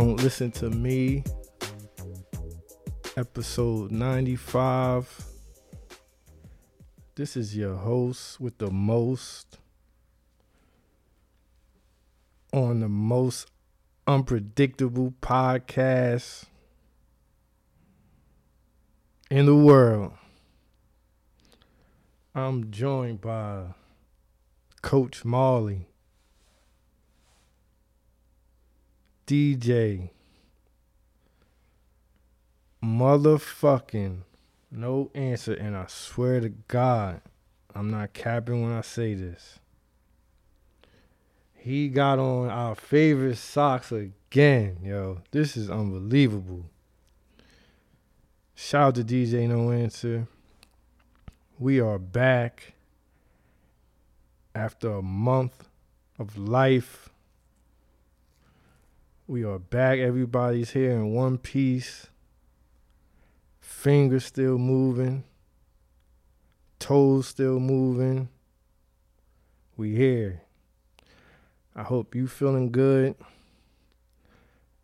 Don't listen to me. Episode 95. This is your host with the most on the most unpredictable podcast in the world. I'm joined by Coach Marley, DJ, motherfucking no answer, and I swear to God, I'm not capping when I say this. He got on our favorite socks again, yo. This is unbelievable. Shout out to DJ No Answer. We are back after a month of life. We are back. Everybody's here in one piece. Fingers still moving. Toes still moving. We here. I hope you feeling good.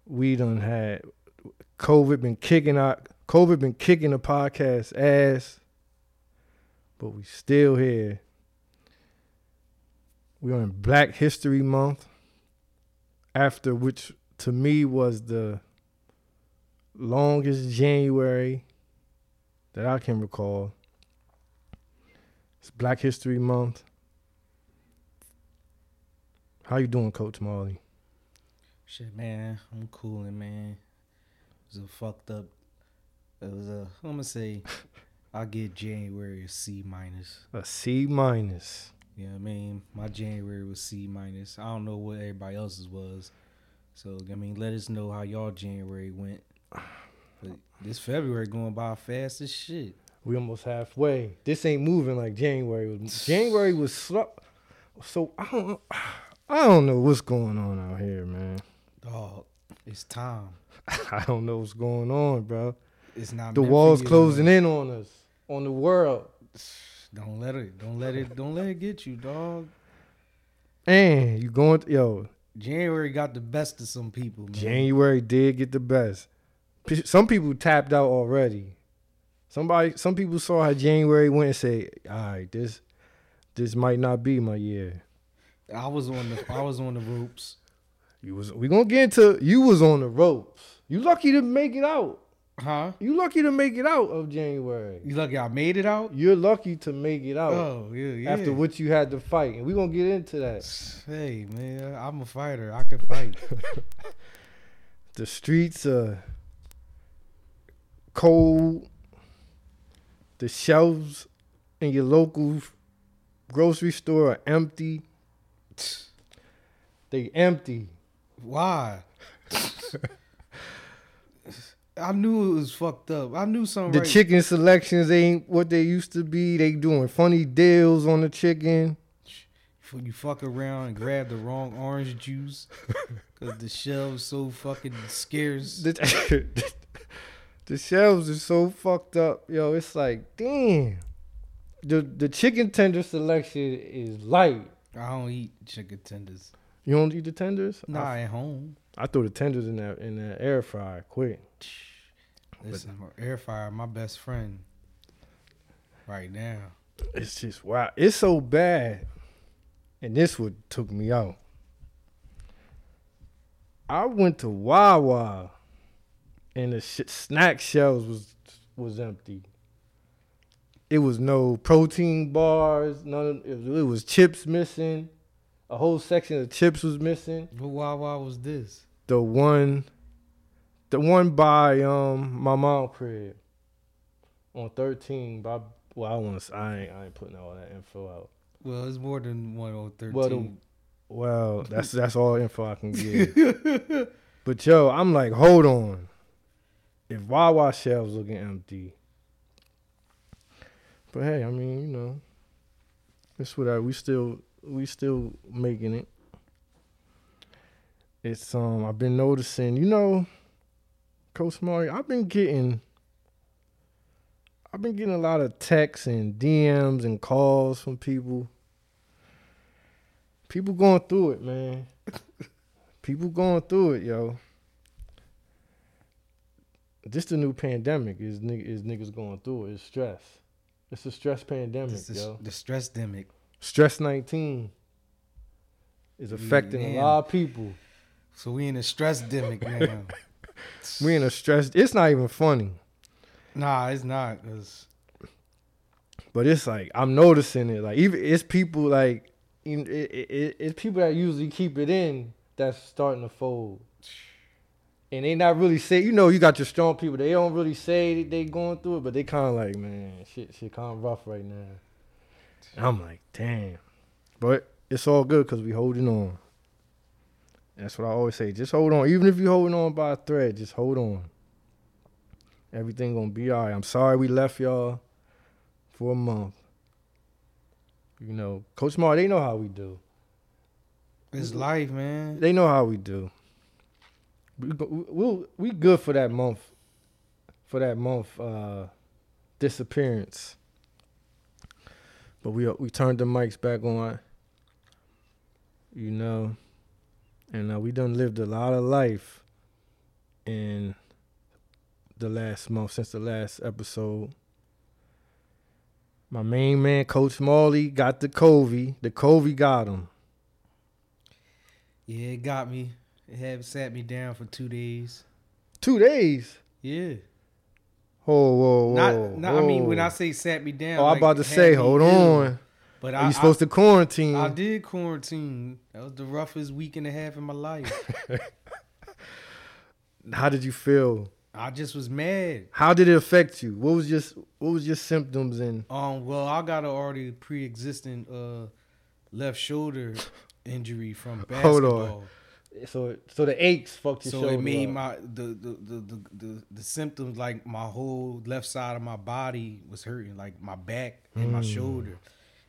We done had COVID been kicking out COVID been kicking the podcast ass. But we still here. We are in Black History Month. After which to me was the longest January that I can recall. It's Black History Month. How you doing, Coach Marley? Shit, man, I'm cooling, man. It was a fucked up. It was a. I'm gonna say, I get January a C minus. A C minus. You know what I mean? My January was C minus. I don't know what everybody else's was. So I mean, let us know how y'all January went. But this February going by fast as shit. We almost halfway. This ain't moving like January was. January was slow. So I don't. I don't know what's going on out here, man. Dog, it's time. I don't know what's going on, bro. It's not The walls you closing know. in on us, on the world. Don't let it. Don't let it. Don't let it get you, dog. And you going, yo, January got the best of some people, man. January did get the best. Some people tapped out already. Somebody, some people saw how January went and say, "All right, this, this might not be my year." I was on the. I was on the ropes. You was, we gonna get into. You was on the ropes. You lucky to make it out. Huh? You lucky to make it out of January. You lucky I made it out? You're lucky to make it out Oh, yeah, yeah. after what you had to fight, and we're gonna get into that. Hey, man, I'm a fighter. I can fight. The streets are cold. The shelves in your local grocery store are empty. They empty. Why? I knew it was fucked up. I knew something The right. chicken selections ain't what they used to be. They doing funny deals on the chicken. You fuck around and grab the wrong orange juice because the shelves so fucking scarce. The, the shelves are so fucked up, yo. It's like, damn. The the chicken tender selection is light. I don't eat chicken tenders. You don't eat the tenders? Nah, I, at home. I throw the tenders in that in that air fryer quick. Listen, air fryer, my best friend. Right now. It's just wow. It's so bad. And this what took me out. I went to Wawa and the sh- snack shelves was was empty. It was no protein bars, none of, it, was, it was chips missing. A whole section of chips was missing. What Wawa was this? The one the one by um my mom crib on 13 by well I want to I ain't, I ain't putting all that info out. Well, it's more than one on thirteen. Well, the- Well, that's that's all info I can give. but yo, I'm like, hold on. If Wawa shelves looking empty, but hey, I mean, you know, it's what I we still we still making it. It's um I've been noticing, you know, Coach Mario, I've been getting I've been getting a lot of texts and DMs and calls from people. People going through it, man. people going through it, yo. this the new pandemic is is niggas going through it. It's stress. It's a stress pandemic, This is yo. the stress demic. Stress nineteen is affecting a lot of people. So we in a stress demic now. We in a stress. It's not even funny, nah, it's not. Cause but it's like I'm noticing it. Like even it's people like it, it, it, it's people that usually keep it in that's starting to fold. And they not really say, you know, you got your strong people. They don't really say that they going through it, but they kind of like, man, shit, shit kind of rough right now. And I'm like, damn. But it's all good because we holding on. That's what I always say. Just hold on. Even if you're holding on by a thread, just hold on. Everything gonna be all right. I'm sorry we left y'all for a month. You know, Coach Mar, they know how we do. it's life, man. They know how we do. We we'll, we good for that month, for that month uh, disappearance. But we we turned the mics back on. You know, and uh, we done lived a lot of life in the last month since the last episode. My main man, Coach Marley, got the Covey. The Covey got him. Yeah, it got me. It had sat me down for two days. Two days. Yeah. Whoa, whoa, whoa. Not, not I mean, when. I say sat me down. Oh, I'm about to say, hold on. But Are I, you supposed to quarantine? I, I did quarantine. That was the roughest week and a half of my life. How did you feel? I just was mad. How did it affect you? What was your What was your symptoms and Um, well, I got an already pre-existing uh left shoulder injury from Hold on. basketball. so so the aches fucked your So shoulder it made up. my the the, the the the the symptoms like my whole left side of my body was hurting, like my back and my Mm. shoulder,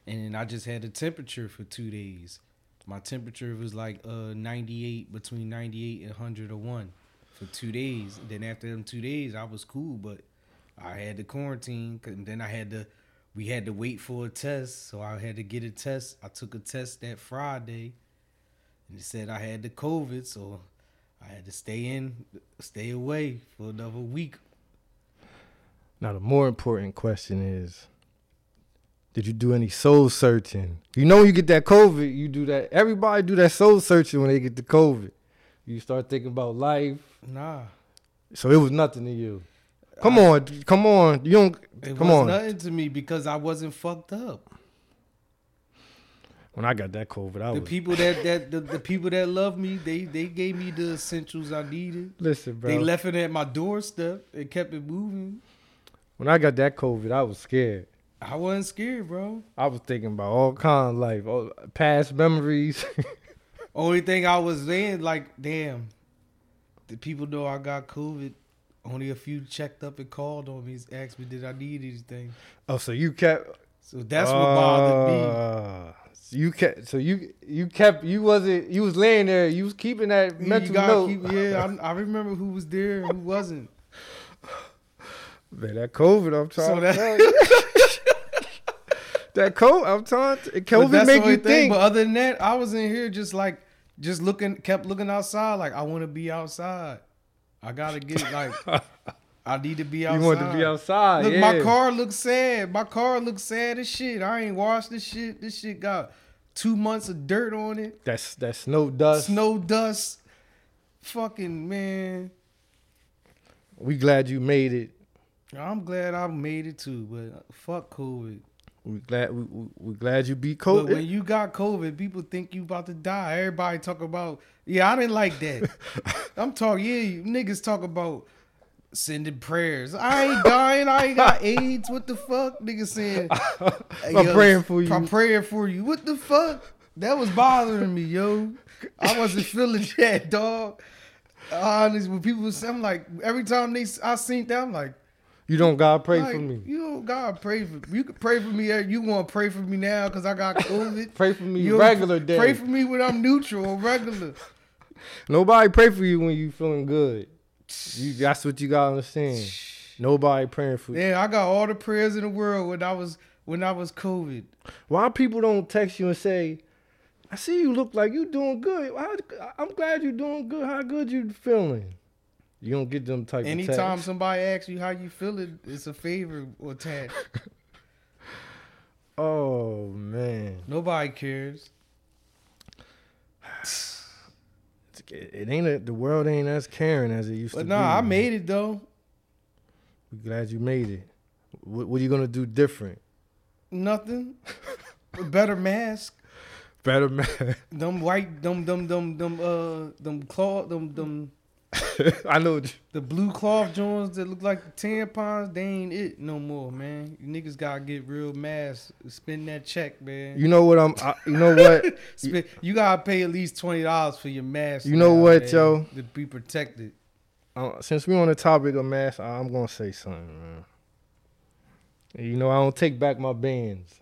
and I just had a temperature for two days. My temperature was like uh 98 between 98 and 101 for two days. Then after them two days, I was cool, but I had to quarantine, 'cause- then I had to. We had to wait for a test, so I had to get a test. I took a test that Friday, and it said I had the COVID, so I had to stay in, stay away for another week. Now the more important question is, did you do any soul searching? You know, when you get that COVID, you do that. Everybody do that soul searching when they get the COVID. You start thinking about life. Nah, So it was nothing to you. Come on, come on. You don't. it come was on. nothing to me because I wasn't fucked up. When I got that COVID, I The was. people that that the, the people that love me, they they gave me the essentials I needed. Listen, bro. They left it at my doorstep and kept it moving. when I got that COVID, I was scared. I wasn't scared, bro. I was thinking about all kind of life, all past memories. Only thing I was saying, like, damn, the people know I got COVID. Only a few checked up and called on me, asked me did I need anything. oh, so you kept. So that's what bothered me. Uh, so you kept. So you you kept. You wasn't. You was laying there. You was keeping that You mental note. keep- yeah, I, I remember who was there and who wasn't. Man, that COVID. I'm trying So to that-. that coat. I'm trying. To, But COVID that's make the you only thing. think. But other than that, I was in here just like just looking, kept looking outside. Like I want to be outside. I gotta get like I need to be outside. you want to be outside. Look, yeah. my car looks sad. My car looks sad as shit. I ain't washed this shit. This shit got two months of dirt on it, That's that snow dust. snow dust. Fucking man. We glad you made it. I'm glad I made it too, but fuck COVID. We glad we, we, we glad you beat But when you got COVID, people think you about to die. Everybody talk about, yeah, I didn't like that. I'm talking, yeah, you niggas talk about sending prayers. I ain't dying. I ain't got AIDS. What the fuck? Niggas saying, I'm yo, praying for you. I'm praying for you. What the fuck? That was bothering me, yo. I wasn't feeling that, dog. Honestly, when people say, I'm like, every time they, I seen that, I'm like, You don't God pray like, for me. You don't God pray for me. you. Can pray for me. Eh? You want to pray for me now because I got COVID. Pray for me You regular day. Pray for me when I'm neutral or regular. Nobody pray for you when you feeling good. You, that's what you gotta understand. Nobody praying for you. Yeah, I got all the prayers in the world when I was when I was COVID. Why people don't text you and say, "I see you look like you doing good. How, I'm glad you're doing good. How good you feeling?" You don't get them type Anytime of somebody asks you how you feeling, it's a favor attached. Oh man, Nobody cares. it, ain't a, the world ain't as caring as it used But to no, be. But no, I made it though. We glad you made it. What, what are you gonna do different? Nothing. A better mask. Better man. Them white, them, them, them, them, uh, them cloth, them, them, I know. the blue cloth joints that look like the tampons. They ain't it no more, man. You niggas gotta get real masks. Spend that check, man. You know what I'm. I, you know what? Spend, you gotta pay at least twenty dollars for your mask. You know now, what, man, yo? To be protected. uh, since we're on the topic of masks, I'm gonna say something, man. You know, I don't take back my bans.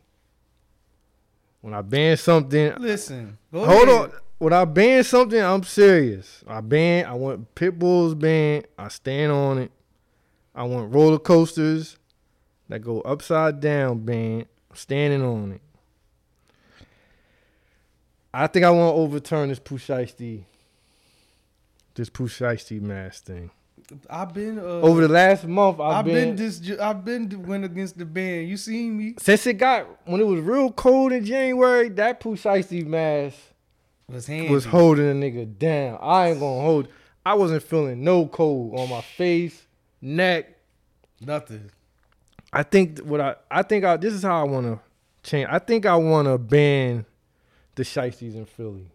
When I ban something, Listen, hold ahead. on. When I ban something, I'm serious. I ban. I want pit bulls banned. I stand on it. I want roller coasters that go upside down banned. I'm standing on it. I think I want to overturn this Pooh Shiesty, this Pooh Shiesty mask thing. I've been uh, Over the last month, I've, I've been, been, this. I've been went against the ban. You seen me? since it got when it was real cold in January. That Pooh Shiesty mask Was was holding a nigga down. I ain't gonna hold. I wasn't feeling no cold on my face, neck. nothing. I think what I I think I this is how I want to change. I think I want to ban the shiesties in Philly.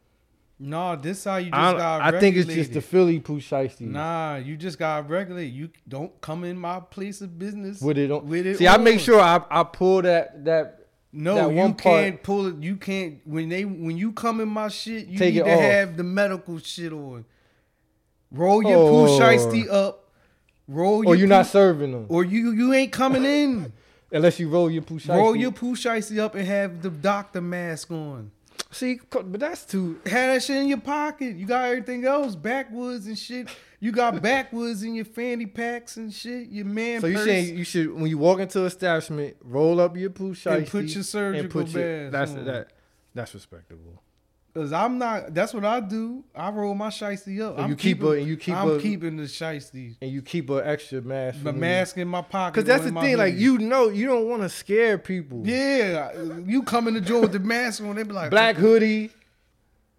No, this how you just I, got. I think it's just the. Philly Pooh shiesties. Nah, you just got regulate. You don't come in my place of business with it on. with it. See, I make sure I I pull that that No, you can't pull it. You can't when they when you come in my shit. You need to off. have the medical shit on. Roll your Oh. poo shiesty up. Roll your or you're not serving them or you you ain't coming in. unless you roll your Pooh shiesty. Roll your poo shiesty up and have the doctor mask on. See, but that's too. Have that shit in your pocket. You got everything else, backwoods and shit. You got backwoods in your fanny packs and shit. Your man So you saying you should when you walk into an establishment, roll up your Pooh shiesty And put your surgical mask That's on. that. That's respectable. Cause I'm not. That's what I do. I roll my shiesty up. I'm you keep keeping, a- and you keep I'm a- keeping the shiesty. And you keep an extra mask. The mask in my pocket. Because that's the thing. Like you know, you don't want to scare people. Yeah, you come in the door with the mask on. They be like Black hoodie.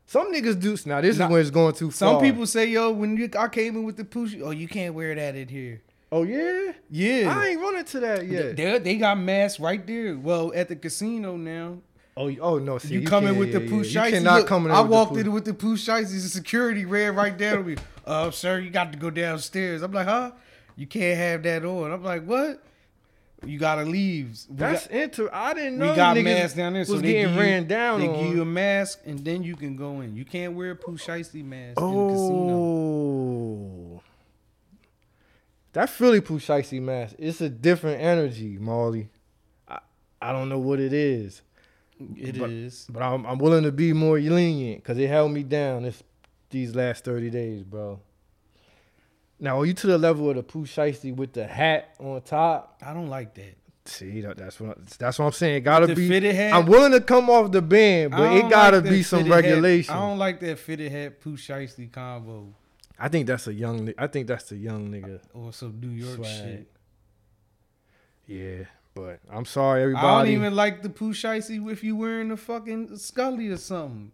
Some niggas do. Now this Nah, is when it's going too Some far. people say, "Yo, when you I came in with the push, oh, you can't wear that in here." Oh yeah. Yeah, I ain't running to that yet. they they got masks right there. Well, at the casino now. Oh, oh no. See, you, come in can't- with the yeah, poo yeah. You shiesty. cannot Look, come in. I with the walked poo- in with the poo shiesty. The security ran right down to me. Uh, sir, you got to go downstairs. I'm like, huh? You can't have that on. I'm like, what? You gotta leave. We That's got, inter. I didn't know we got niggas masks down there, so was they getting give you- ran down They on. give you a mask, and then you can go in. You can't wear a poo shiesty mask in the casino. Oh. That Philly Pooh Shiesty mask, it's a different energy, Molly. I, I don't know what it is, It But- is. but I'm, I'm willing to be more lenient because it held me down this these last 30 days, bro. Now, are you to the level of the Pooh Shiesty with the hat on top? I don't like that. See, that, that's what that's what I'm saying. It gotta The be. fitted hat. I'm willing to come off the band, but it gotta like be some fitted hat- regulation. I don't like that fitted hat poo shiesty combo I think that's a young. I think that's a young nigga. or some New York Swag. shit. Yeah, but I'm sorry, everybody. I don't even like the poo shiesty if you wearing a fucking Scully or something.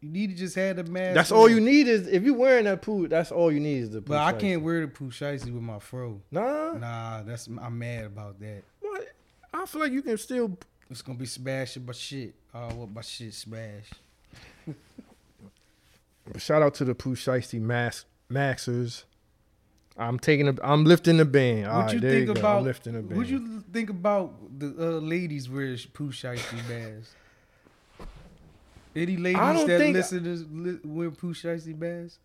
You need to just have the mask. that's all you need is if you wearing that poo. That's all you need is the. But I can't wear the poo with my fro. Nah, Nah, that's I'm mad about that. what? I feel like you can still. It's gonna be smashing my shit. Uh, oh, what my shit smash. Shout out to the poo max maxers. I'm taking. A, I'm lifting the band. What you think you about? I'm lifting the band. What you think about the uh, ladies wearing poo shiesty masks? Any ladies that listen to li- wear poo shiesty masks?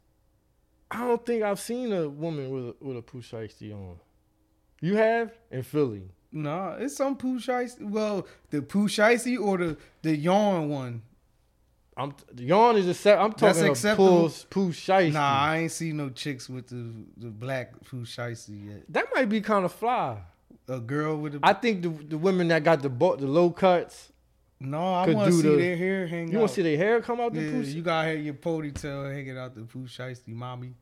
I don't think I've seen a woman with a, with a poo shiesty on. You have in Philly. Nah, it's some poo shiesty. Well, the poo shiesty or the the yarn one. I'm the yarn is accept. I'm That's talking a acceptable. poo. Nah, I ain't seen no chicks with the the black poo shiesty yet. that might be kind of fly. A girl with a I think the the women that got the bo- the low cuts. no. I want to see the- their hair hang. You want to see their hair come out the Yeah, poo? you gotta your ponytail hanging out the poo shiesty, mommy.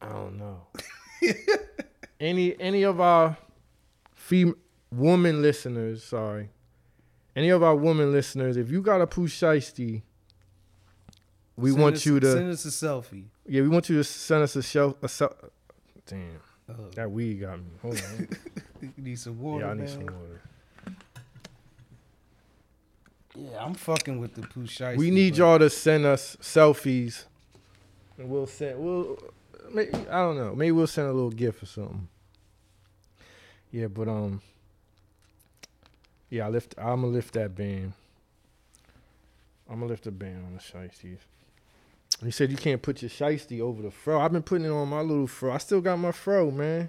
I don't know. any any of our female woman listeners, sorry, any of our woman listeners, if you got a Pooh Shiesty, we Send want us- you to send us a selfie. yeah, we want you to send us a show. A Damn, Uh, that weed got me. Hold on. you need some water. yeah, I need man. some water. Yeah, I'm fucking with the poo shiesty. We need y'all to send us selfies, and we'll send. We'll. Maybe, I don't know. Maybe we'll send a little gift or something. Yeah, but um. Yeah, I lift. I'm gonna lift that band. I'm gonna lift the band on the shiesties. He said you can't put your shiesty over the fro. I've been putting it on my little fro. I still got my fro, man.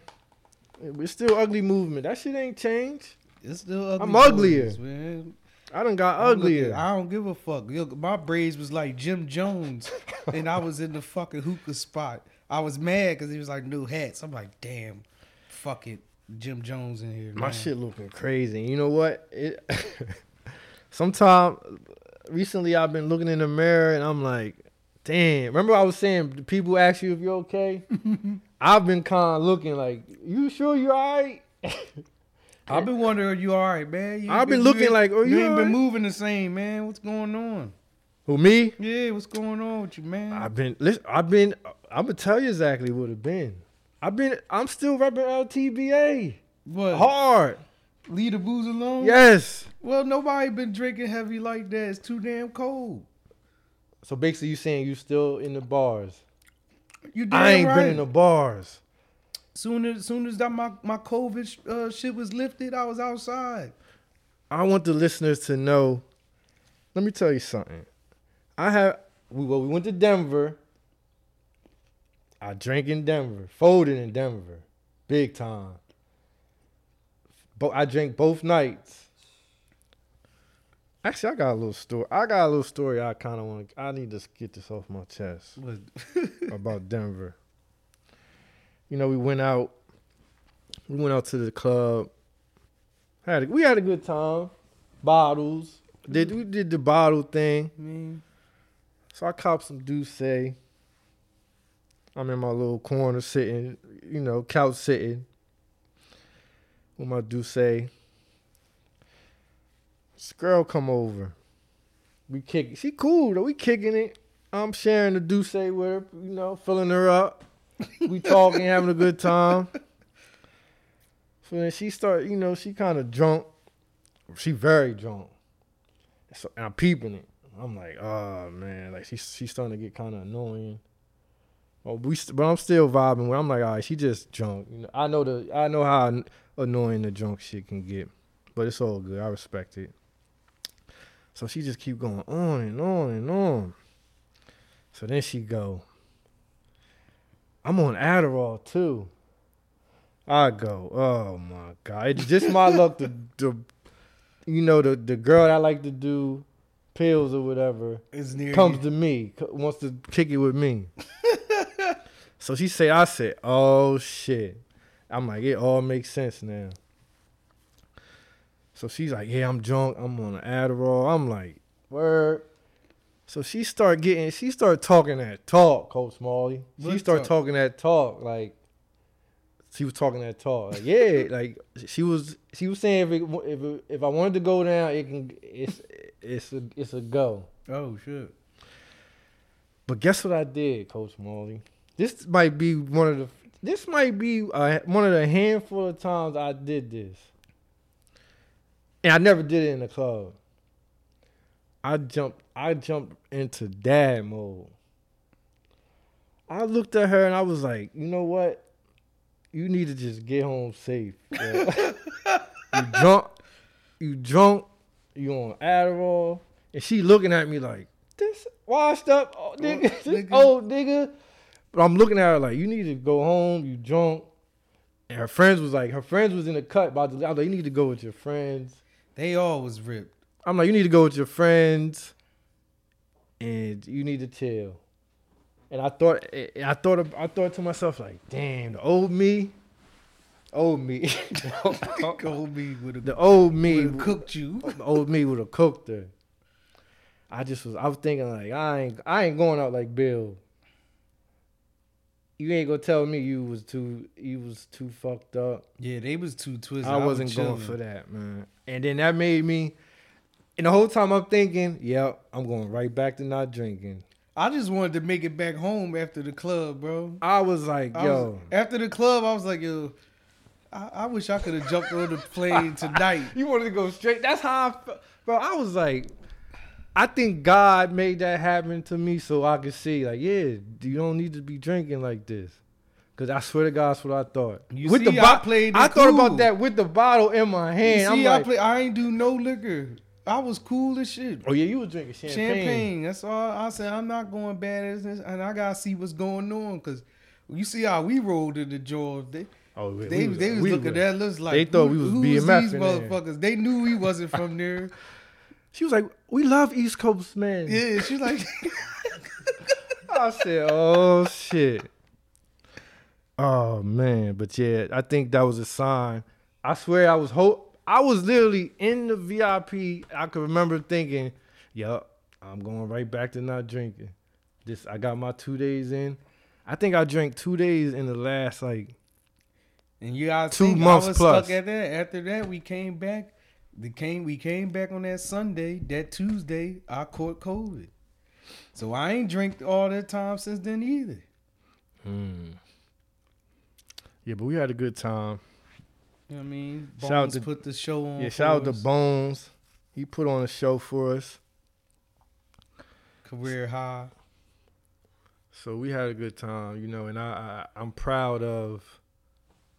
It's still ugly movement. That shit ain't changed. It's still ugly. I'm uglier. boys, man. I done got I'm looking- uglier. I don't give a fuck. Yo, my braids was like Jim Jones, and I was in the fucking hookah spot. I was mad because he was like new hats. I'm like, damn, fuck it, Jim Jones in here. My man. shit looking crazy. You know what? It sometime recently I've been looking in the mirror and I'm like, damn. Remember I was saying the people ask you if you're okay? I've been kind of looking like, you sure you're alright? I've been wondering, are you all right, man? You, I've been you looking like, oh, you you ain't been moving the same, man. What's going on? Who me? Yeah, what's going on with you, man? I've been listen, I've been I'm gonna tell you exactly what it been. I've been I'm still repping LTBA. what? Hard. Leave the booze alone. Yes. Well, nobody been drinking heavy like that. It's too damn cold. So basically you saying you still in the bars. You damn I ain't right. been in the bars. Soon as soon as that my my COVID uh, shit was lifted, I was outside. I want the listeners to know. Let me tell you something. I have we well we went to Denver. I drank in Denver, folded in Denver, big time. But I drank both nights. Actually, I got a little story. I got a little story. I kind of want. I need to get this off my chest about Denver. You know, we went out. We went out to the club. Had a, we had a good time. Bottles. Did we did the bottle thing? Mean, So I copped some D'ussé. I'm in my little corner sitting, you know, couch sitting with my D'ussé. This girl come over. We kick. She cool though. We kicking it. I'm sharing the D'ussé with her, you know, filling her up. We talking, having a good time. So then she start, you know, she kind of drunk. She very drunk. So and I'm peeping it. I'm like, oh man, like she's she's starting to get kind of annoying. Oh, we, st- but I'm still vibing. with. I'm like, all right, she just drunk. You know, I know the, I know how annoying the drunk shit can get, but it's all good. I respect it. So she just keep going on and on and on. So then she go, I'm on Adderall too. I go, oh my god, it's just my luck. The, the, you know, the the girl that I like to do pills or whatever it's near comes you. to me, wants to kick it with me. so she say, I said, oh shit. I'm like, it all makes sense now. So she's like, yeah, I'm drunk. I'm on an Adderall. I'm like, word. So she start getting, she start talking that talk, Coach Molly. She start talk? talking that talk, like she was talking that talk. Like, yeah, like she was, she was saying if it, if it, if I wanted to go down, it can, it's it's a it's a go. Oh shit. But guess what I did, Coach Molly? This might be one of the. This might be uh, one of the handful of times I did this, and I never did it in the club. I jumped. I jumped into dad mode. I looked at her and I was like, you know what? You need to just get home safe. you drunk. You drunk. You on Adderall, and she looking at me like this washed up oh, nigga, this nigga. old nigga. But I'm looking at her like, you need to go home. You drunk. And her friends was like, her friends was in the cut about to. I was like, you need to go with your friends. They all was ripped. I'm like, you need to go with your friends, and you need to chill. And I thought, I thought, I thought to myself like, damn, the old me, old me, Old me would have the old me, cooked you. the old me would have cooked her. I just was, I was thinking like, I ain't, I ain't going out like Bill. You ain't gonna tell me you was too you was too fucked up. Yeah, they was too twisted. I wasn't was going for that, man. And then that made me. And the whole time I'm thinking, yep, I'm going right back to not drinking. I just wanted to make it back home after the club, bro. I was like, I yo, was- after the club, I was like, yo, I, I wish I could have jumped on the plane tonight. you wanted to go straight. That's how I felt, bro. I was like, I think God made that happen to me so I could see, like, yeah, you don't need to be drinking like this. Cause I swear to God, that's what I thought. You with see, the I played I thought about that with the bottle in my You hand. see, I'm I play. I ain't do no liquor. I was cool as shit. oh yeah, you was drinking champagne. Champagne. That's all I said. I'm not going bad as this, and I gotta see what's going on because you see how we rolled in the jaws. They Oh, they, we they was we looking was- at us like They thought we was BMF these in there. motherfuckers. They knew we wasn't from there. She was like, "We love East Coast men." Yeah, she like I said, "Oh shit." Oh man, but yeah, I think that was a sign. I swear, I was hope. I was literally in the VIP. I could remember thinking, "Yup, I'm going right back to not drinking." This, I got my two days in. I think I drank two days in the last like. And you guys Two months I was plus. stuck at that. After that, we came back. The came we came back on that Sunday. That Tuesday, I caught COVID. So I ain't drank all that time since then either. Hmm. Yeah, but we had a good time. You know what I mean? Shout out Bones to- put the show on. Yeah, shout out to. Bones. He put on a show for us. Career high. So we had a good time, you know, and I, I I'm proud of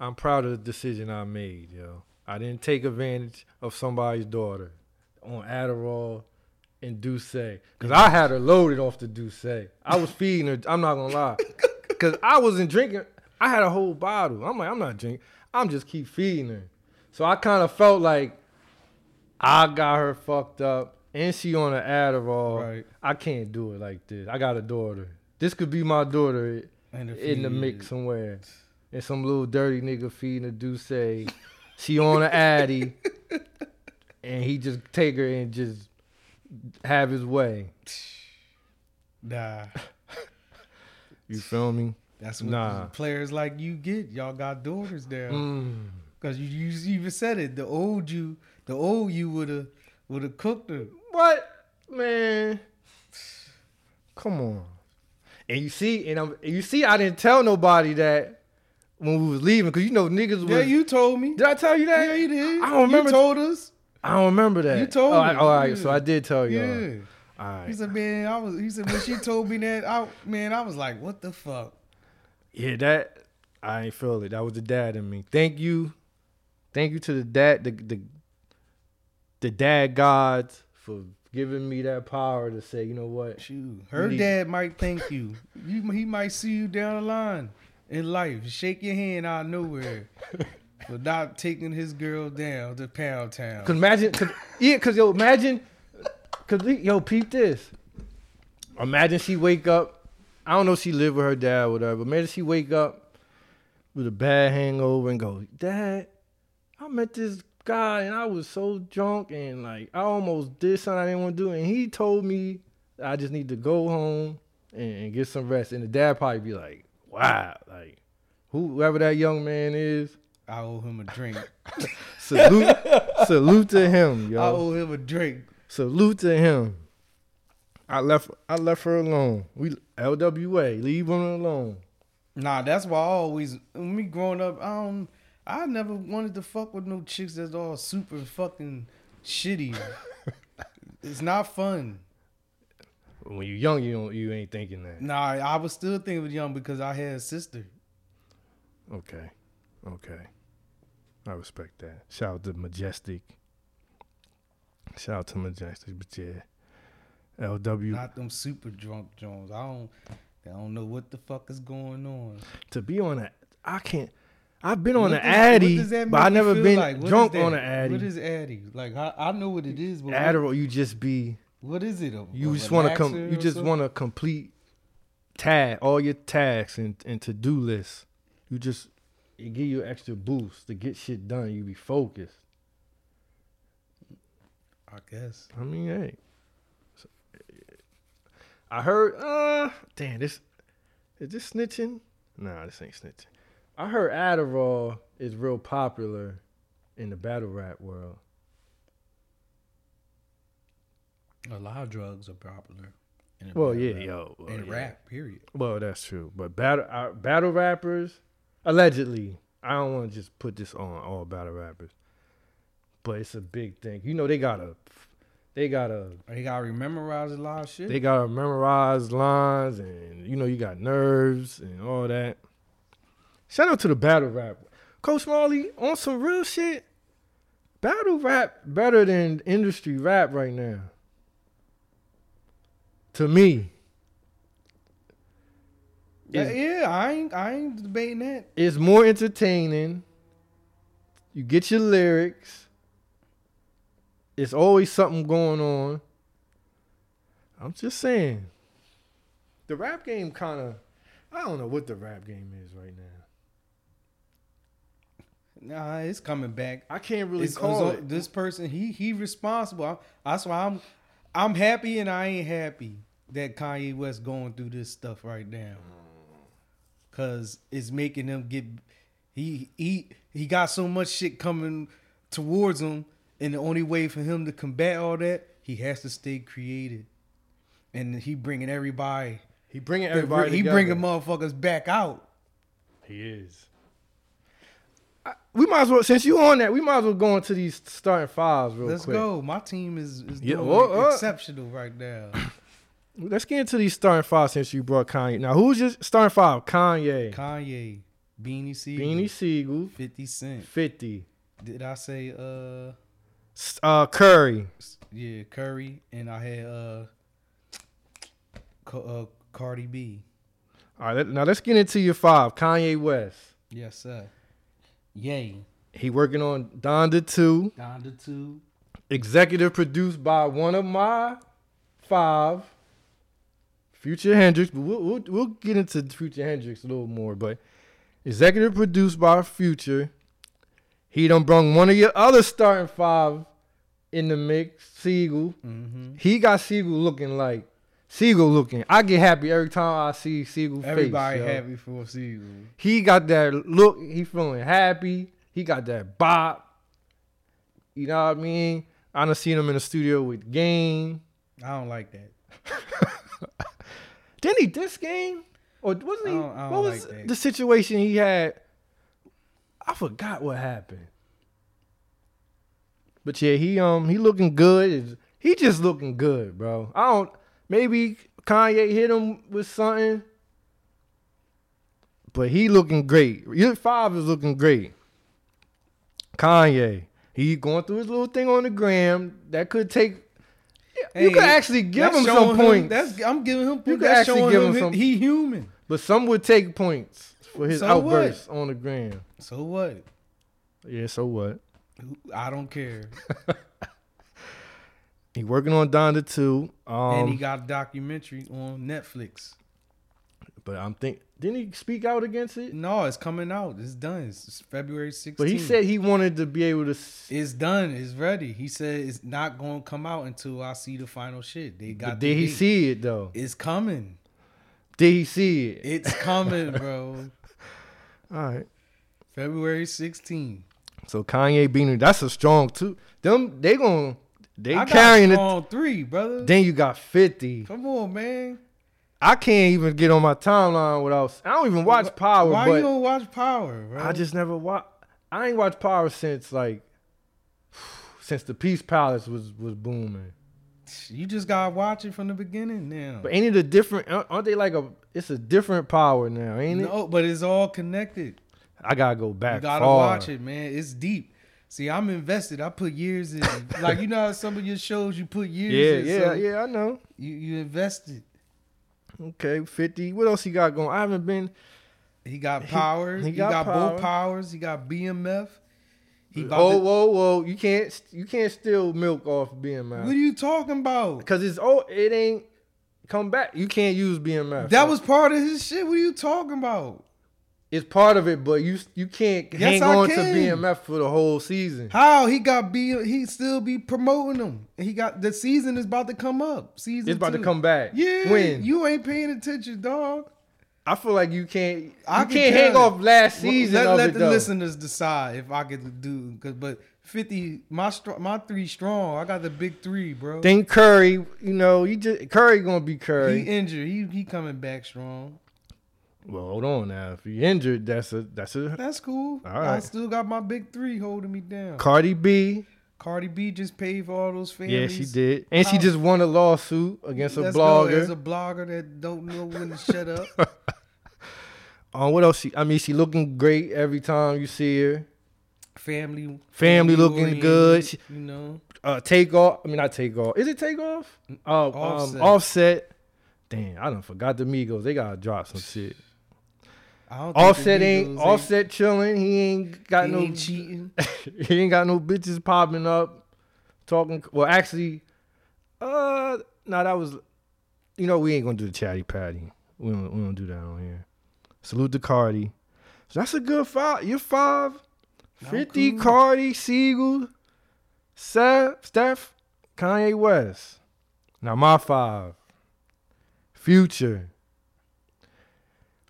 I'm proud of the decision I made, yo. I didn't take advantage of somebody's daughter on Adderall and D'ussé. Cause I had her loaded off the D'ussé. I was feeding her, I'm not gonna lie. Cause I wasn't drinking. I had a whole bottle. I'm like, I'm not drinking. I'm just keep feeding her. So I kind of felt like I got her fucked up and she on an Adderall. Right. I can't do it like this. I got a daughter. This could be my daughter in the mix somewhere. And some little dirty nigga feeding a D'ussé. She on an Addy. and he just take her and just have his way. Nah. You feel me? That's what Nah. players like you get. Y'all got daughters there. Mm. Cause you, you even said it. The old you, the old you would have would have cooked her. What? Man. Come on. And you see, and I'm, and you see, I didn't tell nobody that when we was leaving, cause you know niggas was. Yeah, you told me. did I tell you that? Yeah, you did. I don't remember. You told us. I don't remember that. You told oh, me. I- all right, Yeah. so I did tell you. Yeah. All right. He said, "Man, I was." He said, "When she told me that, I man, I was like, what the fuck." Yeah, that I ain't feel it. That was the dad in me. Thank you, thank you to the dad, the the, the dad gods for giving me that power to say, you know what? Shoot, her dad might thank you. You, he might see you down the line in life, shake your hand out of nowhere, not taking his girl down to Pound Town. Cause imagine, cause, yeah, cause yo, imagine, cause yo, peep this. Imagine she wake up. I don't know if she live with her dad or whatever. But imagine she wake up with a bad hangover and go, Dad, I met this guy and I was so drunk and like I almost did something I didn't want to do, and he told me I just need to go home and, and get some rest. And the dad probably be like, Wow, like whoever that young man is, I owe him a drink. salute, salute to him, yo. I owe him a drink. Salute to him. I left I left her alone. We LWA, leave her alone. Nah, that's why I always when me growing up, I don't I never wanted to fuck with no chicks that's all super fucking shitty. it's not fun. When you're young, you don't, you ain't thinking that. Nah, I was still thinking of young because I had a sister. Okay, okay, I respect that. Shout out to Majestic. Shout out to Majestic, but yeah, LW. Not them super drunk Jones. I don't I don't know what the fuck is going on. to be on a, I can't. I've been on What an Addy, what but I never been like? Drunk on an Addy. What is Addy? Like I, I know what it is, but what, Adderall, you just be. What is it? A, You a just want to come. You just want to complete tag all your tasks and, and to do lists. You just it give you extra boost to get shit done. You be focused. I guess. I mean, hey. I heard. Uh, damn this. Is this snitching? Nah, this ain't snitching. I heard Adderall is real popular in the battle rap world. A lot of drugs are popular. in Well, yeah, rap. yo. well, And yeah. rap, period. Well, that's true. But battle uh, battle rappers, allegedly, I don't want to just put this on all battle rappers, but it's a big thing. You know, they gotta, they gotta, They gotta memorize a lot of shit. they gotta memorize lines, and you know, you got nerves and all that. Shout out to the battle rap, Coach Marley on some real shit. Battle rap better than industry rap right now. To me, yeah, yeah, I ain't, I ain't debating that. it's more entertaining. You get your lyrics. It's always something going on. I'm just saying. The rap game kind of I don't know what the rap game is right now. Nah, it's coming back. I can't really It's- call it's- it. This person, he he responsible. I- That's why I'm I'm happy and I ain't happy that Kanye West going through this stuff right now. Cause it's making him get he he he got so much shit coming towards him, and the only way for him to combat all that, he has to stay creative, and he bringing everybody. He bringing everybody. he together. bringing motherfuckers back out. He is. I, we might as well, since you on that, we might as well go into these starting fives real Let's quick. go. My team is, is Yeah, doing well, uh, exceptional right now. Let's get into these starting five since you brought Kanye. Now, who's your starting five? Kanye, Kanye, Beanie Siegel, Beanie Siegel, 50 Cent. 50. Did I say uh Uh, Curry, yeah, Curry and I had uh, Ca- uh Cardi B. All right, now let's get into your five. Kanye West. Yes, sir. Yay. He working on Donda 2, Down to two. executive produced by one of my five, Future Hendrix. But we'll, we'll, we'll get into Future Hendrix a little more. But executive produced by Future. He done brung one of your other starting five in the mix, Siegel. Mm-hmm. He got Siegel looking like Siegel looking. I get happy every time I see Siegel Everybody face. happy for Siegel. He got that look. He feeling happy. He got that bop. You know what I mean? I done seen him in the studio with Game. I don't like that. Didn't he diss Game? Or wasn't I he? don't- I don't what was like that. the situation he had? I forgot what happened. But yeah, he um he looking good. He just looking good, bro. I don't. Maybe Kanye hit him with something, but he looking great. Your five is looking great. Kanye, he going through his little thing on the gram. That could take. You Hey, could actually give him some showing him- points, that's I'm giving him. You could actually give him him he- some- he human. but some would take points for his So what? outbursts on the gram. So what? Yeah, so what? I don't care. He working on Donda too. Um, and he got a documentary on Netflix. But I'm think didn't he speak out against it? No, it's coming out. It's done. It's February 16th. But he said he wanted to be able to. s- it's done. It's ready. He said it's not going to come out until I see the final shit. They got. But the did he date. see it though? It's coming. Did he see it? It's coming, bro. All right. February 16th. So Kanye Beanie, that's a strong two. Them they gonna they I got carrying it. strong three, brother. Then you got fifty. Come on, man. I can't even get on my timeline without. I don't even watch Power, Why you don't watch Power, bro? I just never watch. I ain't watched Power since like since the Peace Palace was was booming. you just gotta watch it from the beginning now. But ain't it a different? Aren't they like a? It's a different Power now, ain't it? no, but it's all connected. I gotta go back. You gotta far. watch it, man. It's deep. See, I'm invested. I put years in. like you know how some of your shows you put years Yeah, in. yeah, so yeah. I know. You you invested. Okay, fifty. What else he got going? I haven't been. He got powers. he He, got got, power. both powers. He got BMF. He Oh, to- whoa, whoa! You can't, you can't steal milk off BMF what are you talking about? because it's oh, it ain't come back. You can't use BMF. That was part of his shit. What are you talking about? It's part of it, but you you can't Yes, hang I on can. to BMF for the whole season. How he got B? He still be promoting them. He got the season is about to come up. Season It's about to come back. Yeah, when you ain't paying attention, dog. I feel like you can't. You I can can't hang you. off last season let, let it the though. listeners decide if I could do. Cause, but fifty, my my three strong. I got the big three, bro. Then Curry, you know, he just Curry gonna be Curry. he injured. He he coming back strong. Well, hold on now. If he injured, that's a that's a That's cool. All I still got my big three holding me down. Cardi B. Cardi B just paid for all those families. Yeah, she did, and she just won a lawsuit against a Let's go. blogger. As a blogger that don't know when to shut up. Um, what else? She, I mean, she looking great every time you see her. Family, Family looking oriented, good. She- You know, Uh, take off. I mean, not take off. Is it take off? Uh, Offset. Um, offset. Damn, I don't forgot the Migos. They gotta drop some shit. Offset ain't Offset chilling. He ain't got he no ain't cheating. he ain't got no bitches popping up talking. Well, actually, uh, no, that was. You know, we ain't gonna do the chatty patty. We don't. We don't do that on here. Salute to Cardi. So that's a good five. You're five. I'm 50 cool. Cardi, Sigel, Seth, Steph, Kanye West. Now my five. Future.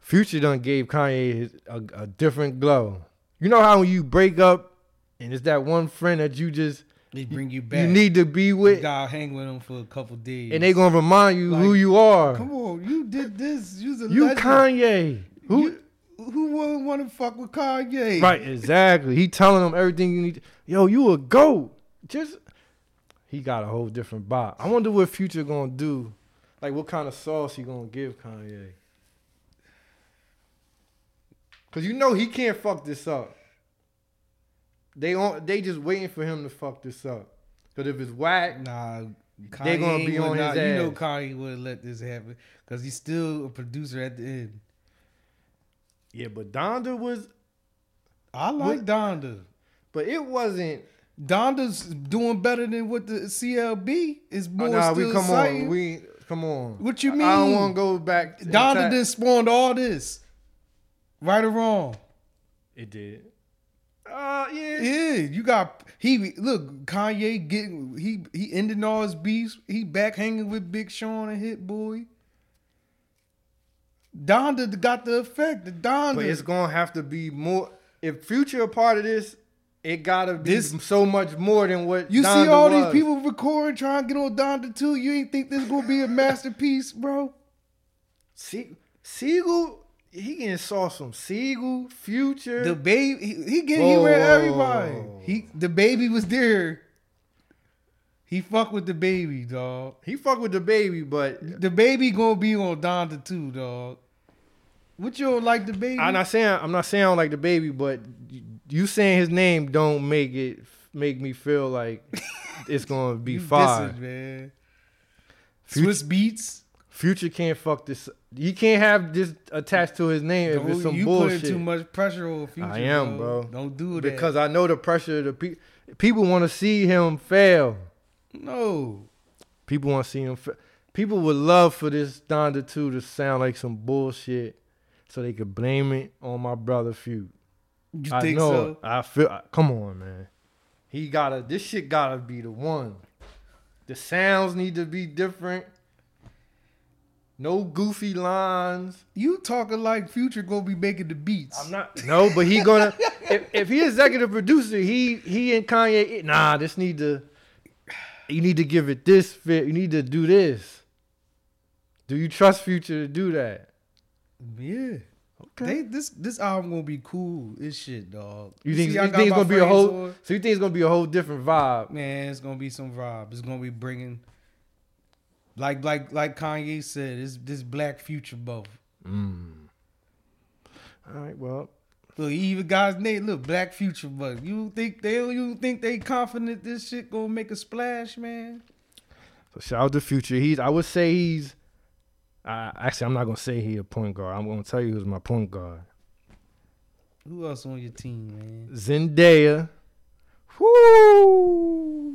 Future done gave Kanye his, a, a different glow. You know how when you break up and it's that one friend that you just They bring you back. you need to be You with, gotta hang with them for a couple days. and they gonna remind you who you are. come on. You did this. You's a You legend. Kanye. Who? You- who wouldn't want to fuck with Kanye? Right, exactly. He telling them everything you need. Yo, you a goat. Just he got a whole different vibe. I wonder what Future gonna do. Like what kind of sauce he gonna give Kanye? Cause you know he can't fuck this up. They on they just waiting for him to fuck this up. Cause if it's whack, Nah, Kanye They gonna be would on not, his You know ass. Kanye would let this happen because he's still a producer at the end. yeah. But Donda was, I like Donda. but it wasn't. Donda's doing better than what the CLB is Oh, more nah, still we come exciting. on. We come on. What you mean? I don't want to go back. and Donda attack- done spawned all this, right or wrong. It did. Uh, yeah. Yeah, you got he look Kanye getting he he ending all his beefs. He back hanging with Big Sean and Hit Boy. Donda got the effect. The Donda. But it's gonna have to be more. If Future a part of this, it gotta be This- so much more than what you see all was. these people recording trying to get on Donda too. You ain't think this gonna be a masterpiece, bro? See, Sigel, he getting sauce from Sigel, Future. The baby, he, he get Whoa, he with everybody. He the baby was there. He fuck with the baby, dog. he fuck with the baby, but The baby gonna be on Donda too, dog. What you don't like the baby? I'm not saying I'm not saying I don't like the baby, but you- saying his name don't make it make me feel like it's gonna be fire. man. Future- Swizz Beatz. Future can't fuck this. He can't have this attached to his name if it's some you bullshit. putting too much pressure on Future. I am, bro. Don't do that. because I know the pressure. The pe- people want to see him fail. no, People want to see him. Fa- people would love for this Donda two to sound like some bullshit, so they could blame it on my brother Feud. you I think know. so? it. I feel. I- Come on, man. He gotta. This shit gotta be the one. The sounds need to be different. No goofy lines. You talking like Future gonna be making the beats? I'm not. No, but he gonna. if, if he executive producer, he he and Kanye. Nah, this need to. You need to give it this fit. You need to do this. Do you trust Future to do that? Yeah. They, this this album gonna be cool. This shit, dog. You think, see you think it's gonna be a whole? on? So you think it's gonna be a whole different vibe? Man, it's gonna be some vibe. It's gonna be bringing, like like like Kanye said, it's this Black Future both. Mm. All right. Well, Look, he even got his name. Look, Black Future, but you think they you think they confident this shit gonna make a splash, man? so shout out to Future. He's. I would say he's. Uh, actually, I'm not gonna say he a point guard. I'm gonna tell you who's my point guard. Who else on your team, man? Zendaya. Whoo!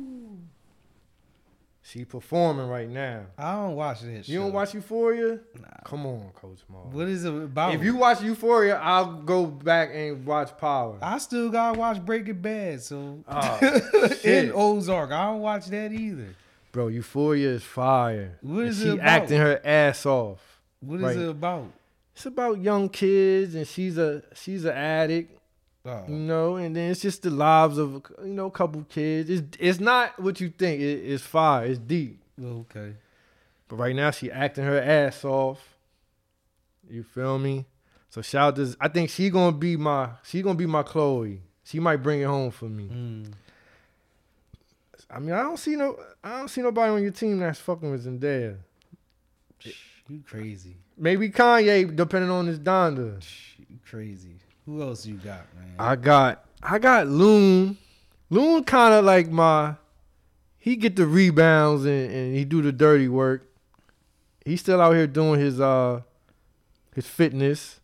She performing right now. I don't watch that. You don't watch Euphoria? Nah. Come on, Coach Maul. What is it about? If you watch Euphoria, I'll go back and watch Power. I still gotta watch Breaking Bad, so Oh, and. Ozark. I don't watch that either. Bro, Euphoria is fire. What And is she it about? acting her ass off. What is Right. it about? it's about young kids and she's a she's an addict, Oh. you know, and then it's just the lives of you know a couple kids. It's it's not what you think. It, it's fire. It's deep. Okay. But right now she acting her ass off. You feel me? So shout out to I think she gonna be my she gonna be my Chloe. She might bring it home for me. Mm. I mean I don't see no I don't see nobody on your team that's fucking with Zendaya. You crazy. Maybe Kanye, depending on his Donda. You crazy. Who else you got, man? I got I got Loon. Loon kind of like my he get the rebounds and, and he do the dirty work. He's still out here doing his uh his fitness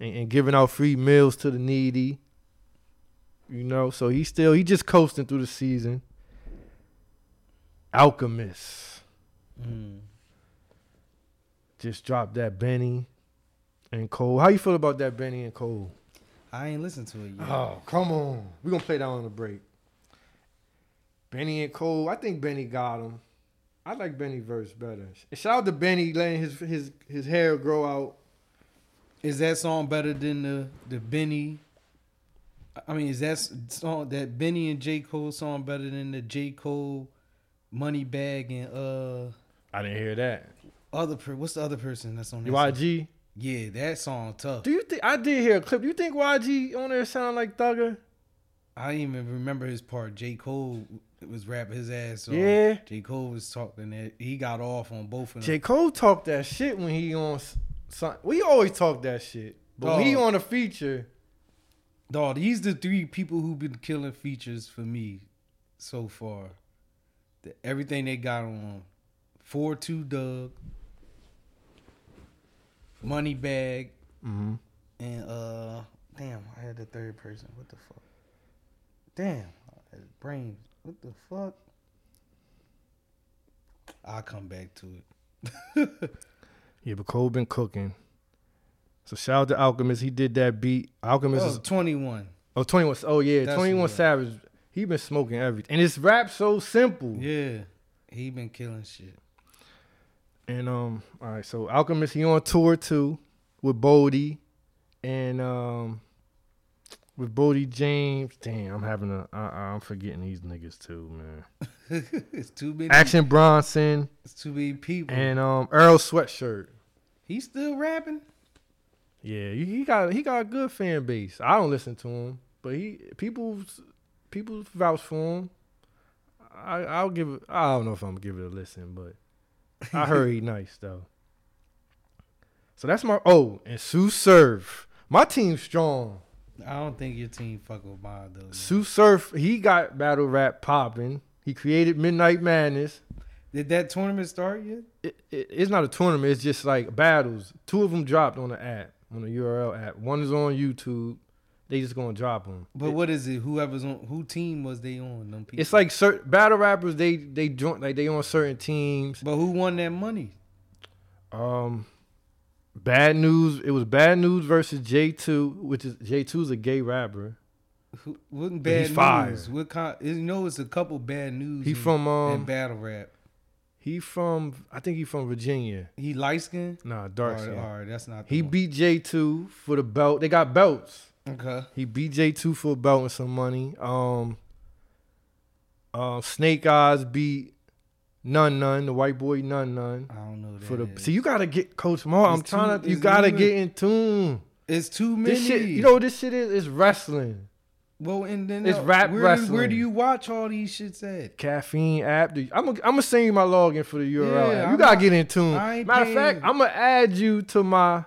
and, and giving out free meals to the needy. You know, so he still he just coasting through the season. Alchemist Mm. just dropped that Benny and Cole. How you feel about that Benny and Cole? I ain't listened to it yet. Oh, come on. We're gonna play that on the break. Benny and Cole. I think Benny got him. I like Benny verse better. Shout out to Benny letting his his his hair grow out. Is that song better than the the Benny? I mean, is that song that Benny and J Cole song better than the J Cole Money Bag and uh I didn't hear that. other per- what's the other person that's on that? song? Yeah, that song tough. Do you think I did hear a clip? You think YG on there sound like Thugger? I didn't even remember his part. J Cole was rapping his ass off. Yeah. J Cole was talking that he got off on both of them. J. Cole talked that shit when he on some, we always talk that shit. But when he on a feature, Dog, these the three people who've been killing features for me so far. The, everything they got on. Four two Dugg, Money Bag, mm-hmm. and uh damn, I had the third person. What the fuck? Damn, brains. What the fuck? I'll come back to it. yeah, but Cole been cooking. So shout out to Alchemist. He did that beat. Alchemist Oh, is 21. Oh, 21. Oh, yeah. That's 21 what- Savage. He been smoking everything. And his rap so simple. Yeah. He been killing shit. And, um, all right. So, Alchemist, he on tour too with Boldy. And, um, with Boldy James. Damn, I'm having a, I, I'm forgetting these niggas too, man. it's too many. Action Bronson It's too many people. and, um, Earl Sweatshirt. He's still rapping. Yeah, he got he got a good fan base. I don't listen to him, but he people people vouch for him. I I'll give it. I don't know if I'm gonna give it a listen, but I heard he nice though. So that's my oh and Tsu Surf. My team's strong. I don't think your team fuck with mine though. man. Tsu Surf he got battle rap popping. He created Midnight Madness. Did that tournament start yet? It, it, it's not a tournament. It's just like battles. Two of them dropped on the app on the URL app. One is on YouTube. They just gonna drop them. But what is it? Whoever's on, who team was they on? Them people. It's like certain battle rappers. They they join like they on certain teams. but who won that money? Um, bad news. It was bad news versus J two, which is J 2s a gay rapper. Who, what bad he's news? What kind? You know, it's a couple bad news. He from um battle rap. he from I think he from Virginia. He light skin. Nah, dark All skin. all right, that's not. the He one. beat J two for the belt. They got belts. Okay. He beat J two for a belt and some money. Um, uh, Snake Eyes beat None None, the white boy None None. I don't know. For the is. see, you gotta get Coach Mo. I'm trying too- to. You gotta new. get in tune. it's too many. This shit, you know, what this shit is is wrestling. Well, and then It's uh, rap where, wrestling. Where do you watch all these shits at? Caffeine app. Do- I'm gonna I'm send you my login for the URL. Yeah. You I'm gotta not- get in tune. Matter of fact, I'm gonna add you to my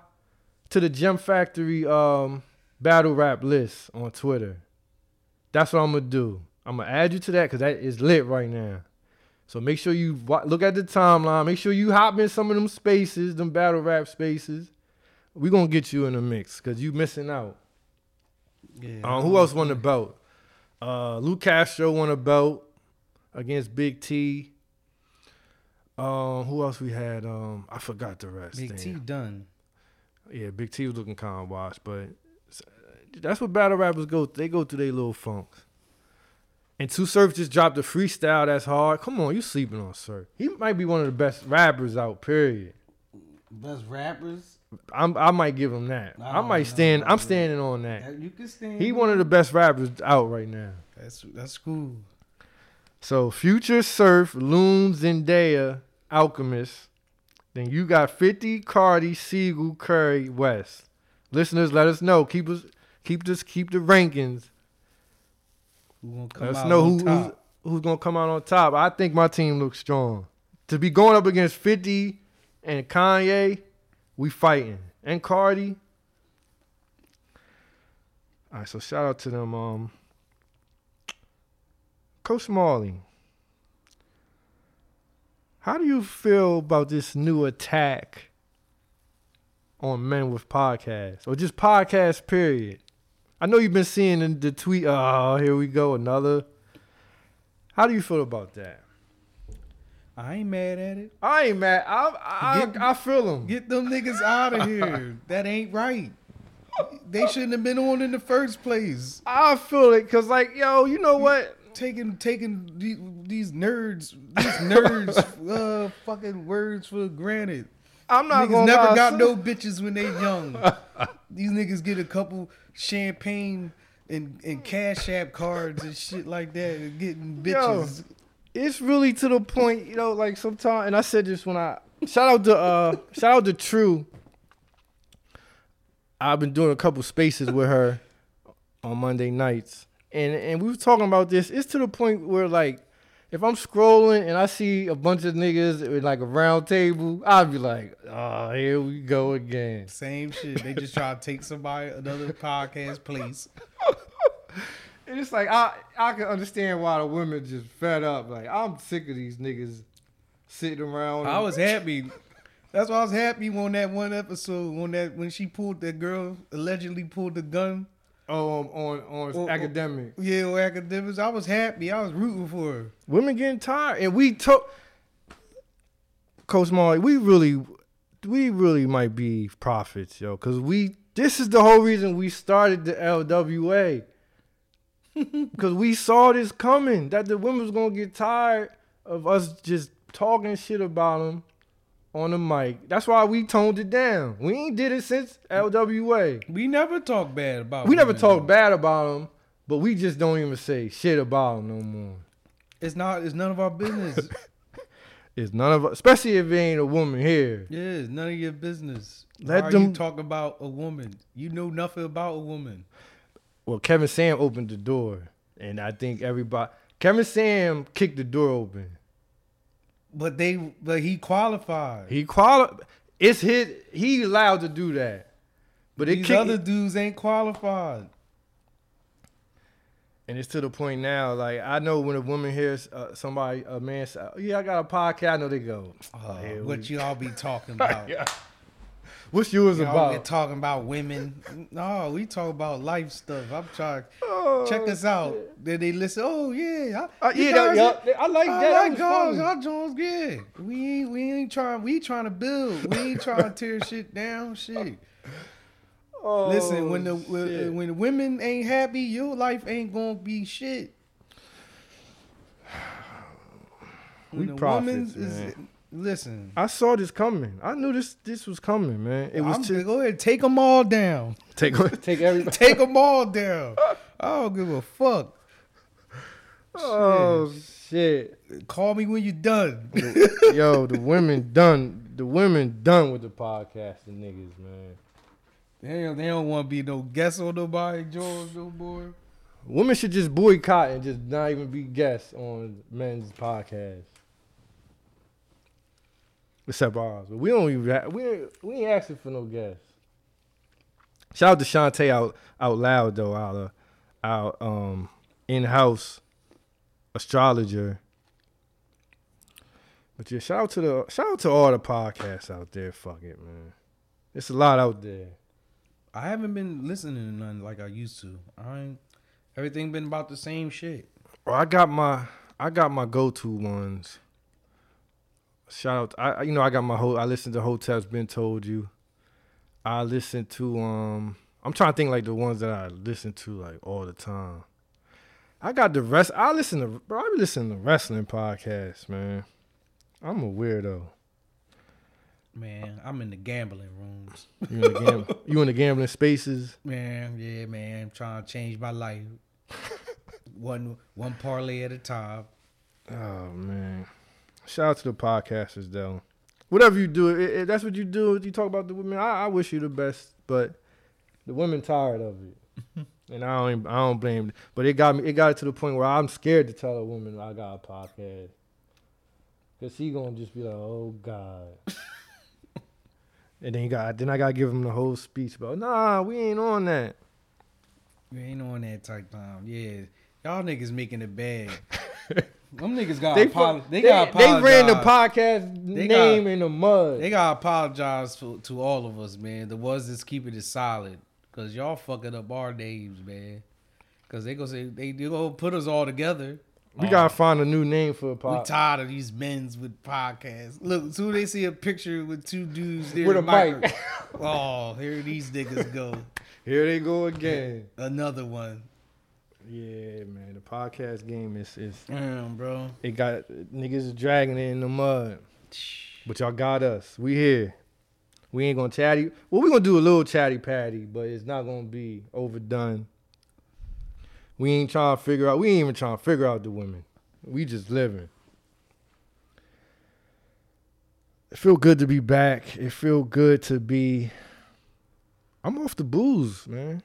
to the Gem Factory um battle rap list on Twitter. That's what I'm gonna do. I'm gonna add you to that because that is lit right now. So make sure you look at the timeline. Make sure you hop in some of them spaces, them battle rap spaces. We gonna get you in the mix because you missing out. Yeah. Um, who else won the belt? Uh, Lu Castro won a belt against Big T. Um, who else we had? Um, I forgot the rest. Big damn. T done. Yeah, Big T was looking kind of washed, but that's what battle rappers go. They go through their little funks. And Tsu Surf just dropped a freestyle that's hard. Come on, you sleeping on Surf? He might be one of the best rappers out. Period. Best rappers. I'm, I might give him that. I might stand. no, I'm standing on that. That- You can stand. He one of the best rappers out right now. That's that's cool. So Future Surf, Loon, Zendaya, Alchemist. Then you got 50, Cardi, Sigel, Curry, West. Listeners, let us know. Keep us keep this keep the rankings. Who gonna come Let us know who, who's, who's gonna come out on top. I think my team looks strong. To be going up against 50 and Kanye, we fighting. And Cardi. All right, so shout out to them. Um, Coach Marley. How do you feel about this new attack on men with podcasts or just podcast period? I know you've been seeing the, the tweet. Oh, here we go, another. How do you feel about that? I ain't mad at it. I ain't mad. I I, Get- I feel them. Get them niggas out of here. that ain't right. They shouldn't have been on in the first place. I feel it because, like, yo, you know what? Taking taking these nerds, these nerds, uh, fucking words for granted. I'm not niggas gonna never got no bitches when they young. These niggas get a couple champagne and, and cash app cards and shit like that and getting Yo. bitches. It's really to the point, you know, like sometimes, and I said this when I shout out to uh shout out to True. I've been doing a couple spaces with her on Monday nights, and and we were talking about this. It's to the point where like, if I'm scrolling and I see a bunch of niggas with like a round table, I'd be like, oh, here we go again. Same shit. They just try to take somebody another podcast place. And it's like I I can understand why the women just fed up. Like I'm sick of these niggas sitting around. I was happy. That's why I was happy on that one episode when that when she pulled that girl allegedly pulled the gun. Oh um, on on Oh, oh. academic. Yeah, on academics. I was happy. I was rooting for her. Women getting tired, and we took Coach Marley. We really, we really might be prophets, yo, because we. This is the whole reason we started the LWA, because we saw this coming. That the women was gonna get tired of us just talking shit about them on the mic. That's why we toned it down. We ain't did it since LWA. We never talk bad about. We never talk though. bad about them, but we just don't even say shit about them no more. It's not. It's none of our business. It's none of especially if it ain't a woman here. yeah, it's none of your business. Let Why them- you talk about a woman? You know nothing about a woman. Well, Kevin Sam opened the door, and I think everybody. Kevin Sam kicked the door open. But they. But he qualified. He quali- It's his. He allowed to do that, but it These other dudes ain't qualified. and it's to the point now. Like I know when a woman hears uh, somebody, a man say, oh, "Yeah, I got a podcast," I know they go, Uh, here we what you all be talking about? yeah. "What's yours Y'all about?" get talking about women. No, we talk about life stuff. I'm trying. Oh, Check us out. Then they listen. Oh yeah, I, Uh, you yeah, that- yeah, I like that. I like that y'all. was funny. Y'all Jones, good. We ain't we ain't trying. We trying to build. We ain't trying to tear shit down. Shit. Oh, Listen, when the when, shit. when the women ain't happy, your life ain't gonna be shit. When We the prophets, woman man. Listen. I saw this coming. I knew this this was coming, man. It was I'm to go ahead, take them all down. take take everybody. Take them all down. I don't give a fuck. Oh shit. Call me when you're done. Yo, the women done. The women done with the podcasting niggas, man. Damn, they don't want to be no guest on nobody, George, no boy. Women should just boycott and just not even be guests on men's podcasts. Except ours, but we don't even ha- we ain't, we ain't asking for no guests. Shout out to Shantae out out loud though, our our um in house astrologer. But yeah, shout out to the shout out to all the podcasts out there. Fuck it, man. It's a lot out there. I haven't been listening to none like I used to. I ain't, everything been about the same shit. Well, I got my I got my go to ones. Shout out! I you know I got my whole. I listen to Hotels Been Told You. I listen to um. I'm trying to think like the ones that I listen to like all the time. I got the rest. I listen to. Bro, I be listening to wrestling podcasts, man. I'm a weirdo. Man, I'm in the gambling rooms. You in the gam- you in the gambling spaces? Man, yeah, man. I'm trying to change my life. one one parlay at a time. Oh man! Shout out to the podcasters though. Whatever you do, it, it, that's what you do. You talk about the women. I, I wish you the best, but the women tired of it, and I don't. even- I don't blame. But it got me. It got to the point where I'm scared to tell a woman I got a podcast, cause she gonna just be like, "Oh God." and then you got. Then I gotta give him the whole speech about, "Nah, we ain't on that." You ain't on that type time. Yeah. Y'all niggas making it bad. Them niggas got They, apolo- they, they, got they ran the podcast They name got- in the mud. They gotta apologize to, to all of us, man. The ones that's keeping it solid, cause y'all fucking up our names, man. Cause they gonna say they, they gonna put us all together. we Oh, gotta find a new name for a podcast. We tired of these men's with podcasts. Look, soon they see a picture with two dudes there With a micro- mic. oh, here these niggas go. Here they go again. Another one. Yeah, man. The podcast game is is Damn, bro. it got niggas dragging it in the mud. But y'all got us. We here. We ain't gonna chatty. Well, we gonna do a little chatty patty, but it's not gonna be overdone. We ain't trying to figure out. We ain't even trying to figure out the women. We just living. It feel good to be back. It feel good to be. I'm off the booze, man.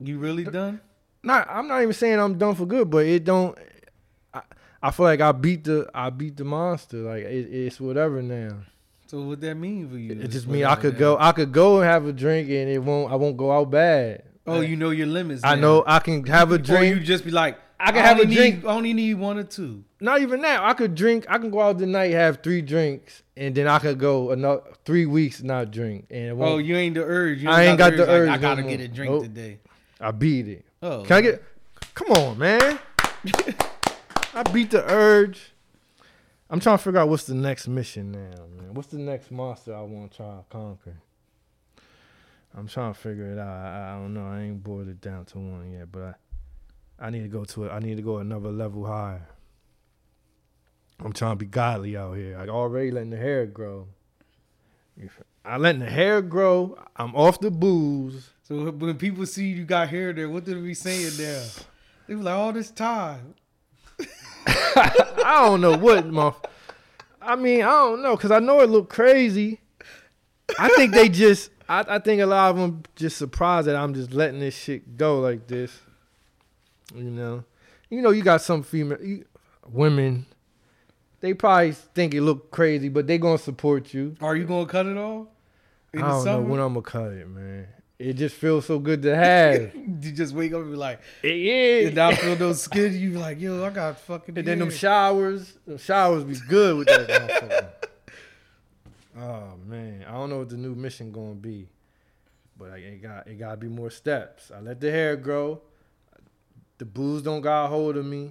You really done? Not I'm not even saying I'm done for good, but it don't. I, I feel like I beat the I beat the monster. Like it, it's whatever now. So what that mean for you? It just mean I could now. go I could go and have a drink and it won't I won't go out bad. Oh, you know your limits. I know I can have a Or drink. you just be like, I can have a drink. I only need one or two. Not even that. I could drink. I can go out tonight, have three drinks, and then I could go another three weeks not drink. And it Oh, you ain't the urge. You I ain't got the like, urge I gotta more. get a drink Nope. today. I beat it. Oh, Can I get? Come on, man. I beat the urge. I'm trying to figure out what's the next mission now, man. What's the next monster I want to try to conquer? I'm trying to figure it out. I, I don't know. I ain't boiled it down to one yet, but I, I need to go to it. I need to go another level higher. I'm trying to be godly out here. I already letting the hair grow. I letting the hair grow. I'm off the booze. So when people see you got hair there, what did we saying there? They was like, all this time. I don't know what my. I mean, I don't know because I know it looked crazy. I think they just. I, I think a lot of them just surprised that I'm just letting this shit go like this. You know, you know, you got some female you, women. They probably think it look crazy, but they gonna support you. Are you gonna cut it off? In I don't know when I'm gonna cut it, man. It just feels so good to have. you just wake up and be like, yeah. and I feel those skin. You be like, yo, I got fucking. And then them showers, them showers be good with that motherfucker. Oh man, I don't know what the new mission gonna be, but like, it got it gotta be more steps. I let the hair grow. The booze don't got a hold of me.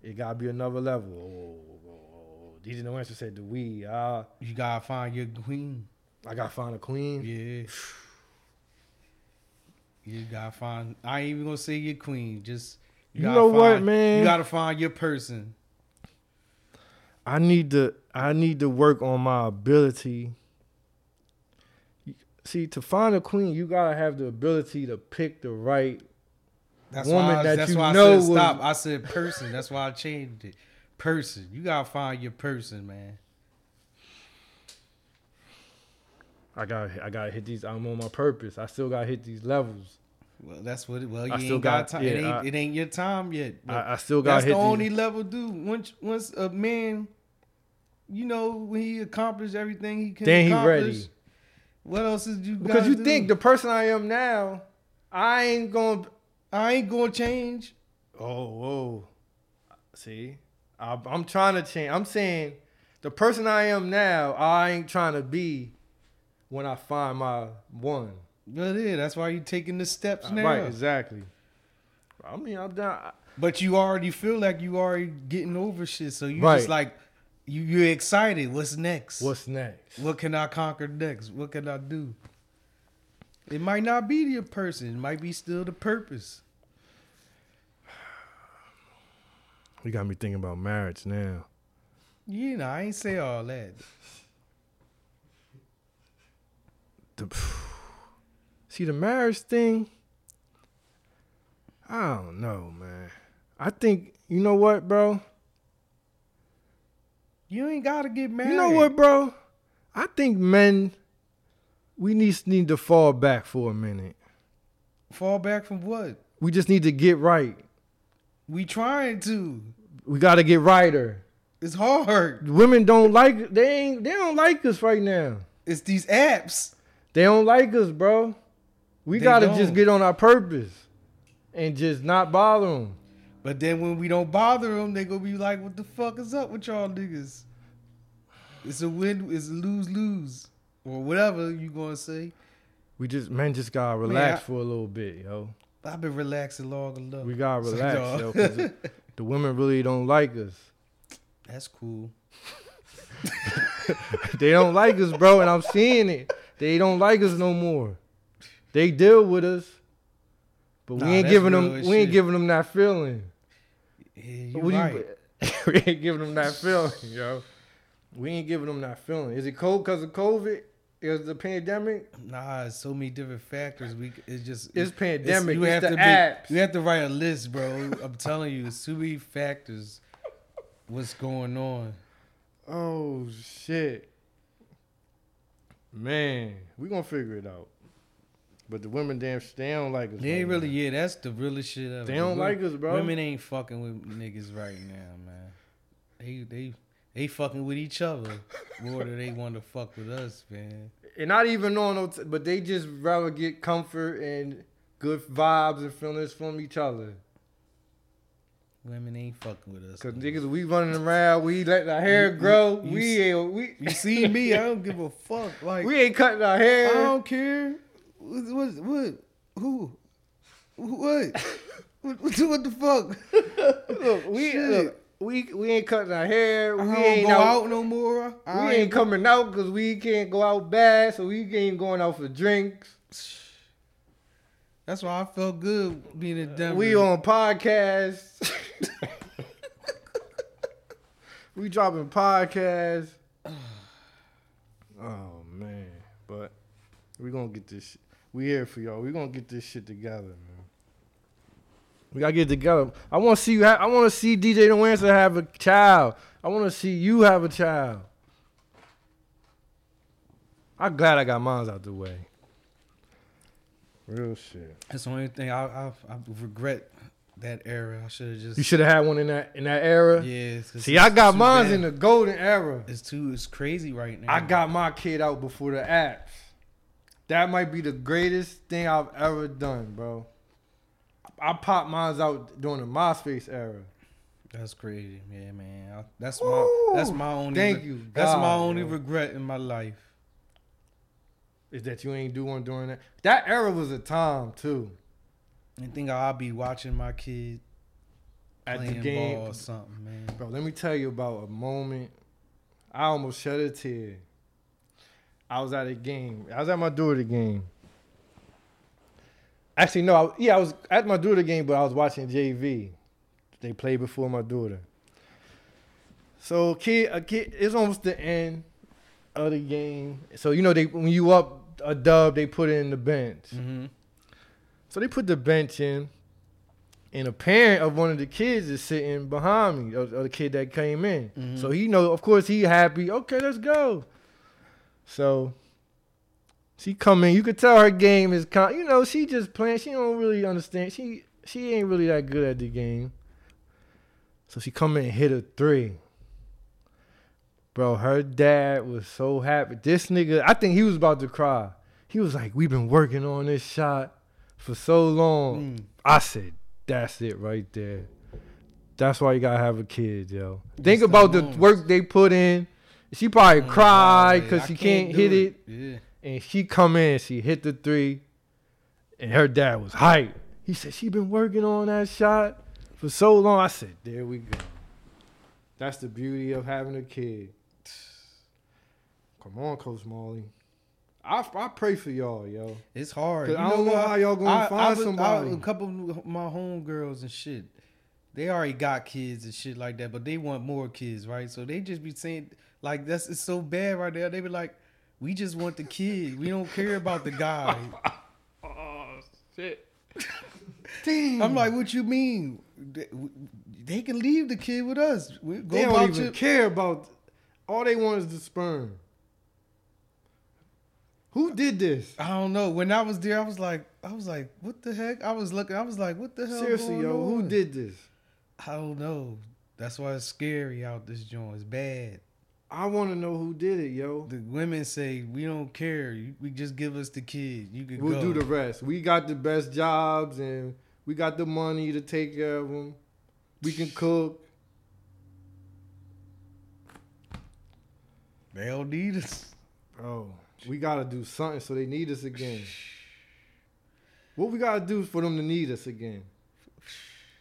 It gotta be another level. Oh, oh, oh. DJ No Answer said the weed. Ah, you gotta find your queen. I gotta find a queen. Yeah. You gotta find. I ain't even gonna say your queen. Just You gotta know what, man? You gotta find your person. I need to I need to work on my ability. See, to find a queen, you gotta have the ability to pick the right That's Woman why. I, that that's you why know I was- said stop. I said person. That's why I changed it. Person. You gotta find your person, man. I got I gotta hit these. I'm on my purpose. I still gotta hit these levels. Well, that's what. It, well, you I ain't still got, got- time. yeah, it ain't. I- it ain't your time yet. I, I still gotta that's hit the only these. level, dude. Once once a man, you know, when he accomplished everything he can Then he accomplish. ready. What else is you? Because you do? think the person I am now, I ain't gonna. I ain't gonna change. Oh, whoa. See, I, I'm trying to change. I'm saying the person I am now, I ain't trying to be when I find my one. But yeah, that's why you're taking the steps uh, now. Right, exactly. I mean, I'm done. But you already feel like you already getting over shit. So you Right. just like you you're excited. What's next? What's next? what can I conquer next? What can I do? It might not be the person. It might be still the purpose. You got me thinking about marriage now. You know, I ain't say all that. The see the marriage thing. I don't know, man. I think you know what, bro. You ain't gotta get married. You know what, bro? I think men we need need to fall back for a minute. Fall back from what? We just need to get right. We trying to. We got to get righter. It's hard. Women don't like they ain't they don't like us right now. It's these apps. They don't like us, bro. We They got to don't. just get on our purpose and just not bother them. But then when we don't bother them, they gonna be like, "What the fuck is up with y'all niggas?" It's a win. It's a lose lose or whatever you gonna say. We just man, just gotta relax I- for a little bit, yo. I've been relaxing long enough. We gotta So, relax, yo. 'cause the women really don't like us. That's cool. They don't like us, bro, and I'm seeing it. They don't like us no more. They deal with us, but Nah, we ain't giving them. We ain't giving them that feeling. Yeah, you What you- we ain't giving them that feeling, yo. We ain't giving them that feeling. Is it cold because of COVID? Is the pandemic? Nah, it's so many different factors. We it's just It's pandemic. you It's have to apps. Be, you have to write a list, bro. I'm telling you, it's too many factors. What's going on? Oh shit. Man, we gonna figure it out. But the women damn they don't like us. They ain't right really. now. Yeah, that's the realest shit ever. They don't Wo- like us, bro. Women ain't fucking with niggas right now, man. They they they fucking with each other more than they want to fuck with us, man. And not even on no t- but they just rather get comfort and good vibes and feelings from each other. Women ain't fucking with us. Cause niggas, we running around, we let our hair You- you- grow. you we ain't we You see me? I don't give a fuck. Like we ain't cutting our hair. I don't care. What? What? what who? What? what, what? What the fuck? Look, we look, we we ain't cutting our hair. I We ain't go out. out no more. We I ain't coming out because we can't go out bad, so we ain't going out for drinks. That's why I felt good being in Denver. We on podcast. we dropping podcasts. Oh man, but we gonna get this. Shit. We here for y'all. We gonna get this shit together, man. We gotta get it together. I want to see you. Ha- I want to see DJ No Answer have a child. I want to see you have a child. I'm glad I got mine out the way. Real shit. That's the only thing I I, I regret that era. I should have just. You should have had one in that in that era. Yeah. See, I got too mine bad. in the golden era. It's too. It's crazy right now. I got my kid out before the apps. That might be the greatest thing I've ever done, bro. I popped mine out during the MySpace era. That's crazy, yeah, man. I, that's Woo! my. That's my only. Thank re- you, That's my only bro. regret in my life. Is that you ain't do one during that? That era was a time too. I think I'll be watching my kid At the game, or something, man. bro. Let me tell you about a moment. I almost shed a tear. I was at a game. I was at my daughter game. Actually, no. I, yeah, I was at my daughter game, but I was watching JV. They played before my daughter. So, kid, a kid, it's almost the end of the game. So you know, they when you up a dub, they put in the bench. Mm-hmm. So they put the bench in, and a parent of one of the kids is sitting behind me, of, of the kid that came in. Mhm. So he know, of course, he happy. Okay, let's go. So she come in. You could tell her game is con. You know, she just playing. She don't really understand. She she ain't really that good at the game. So she come in and hit a three. Bro, her dad was so happy. This nigga, I think he was about to cry. He was like, "We've been working on this shot for so long." Mm. I said, "That's it right there. That's why you gotta have a kid, yo. Just Think about the work they put in. She probably Mm, cried because she can't, do hit it. Yeah. and she come in, she hit the three, and her dad was hyped. He said she been working on that shot for so long. I said, "There we go. That's the beauty of having a kid." Come on, Coach Molly. I, I pray for y'all, yo. It's hard. I don't know what? how y'all gonna I- find I was- somebody. a couple of my homegirls and shit, they already got kids and shit like that, but they want more kids, right? So they just be saying like that's it's so bad right there. They be like, We just want the kid. We don't care about the guy. Oh shit. Damn. I'm like, what you mean? They, they can leave the kid with us. Go They don't even your- care about. All they want is the sperm. Who did this? I don't know. When I was there, I was like, I was like, what the heck? I was looking. I was like, what the hell? Seriously, yo, who did this? I don't know. That's why it's scary out this joint. It's bad. I want to know who did it, yo. The women say we don't care. We just give us the kid. You can We'll go. do the rest. We got the best jobs and we got the money to take care of them. We can cook. they don't need us. Bro, we got to do something so they need us again. What we got to do for them to need us again?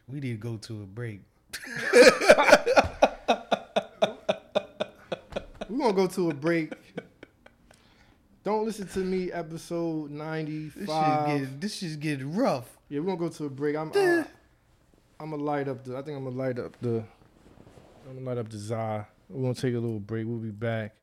We need to go to a break. We're going to go to a break. Don't listen to me, episode This 95. shit get this shit's getting rough. Yeah, we're gonna go to a break. I'm uh, I'm gonna light up the I think I'm gonna light up the I'm gonna light up the Zai. We're gonna take a little break. We'll be back.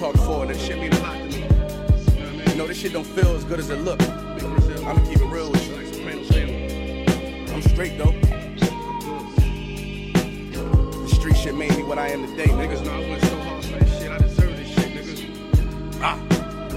Talk forward, that shit mean a lot to me. You know I mean? You know, this shit don't feel as good as it look. I'ma keep it real with you. Like Soprano Sam. I'm straight though. The street shit made me what I am today, niggas. know I went so hard for this shit. I deserve this shit, niggas. Ah.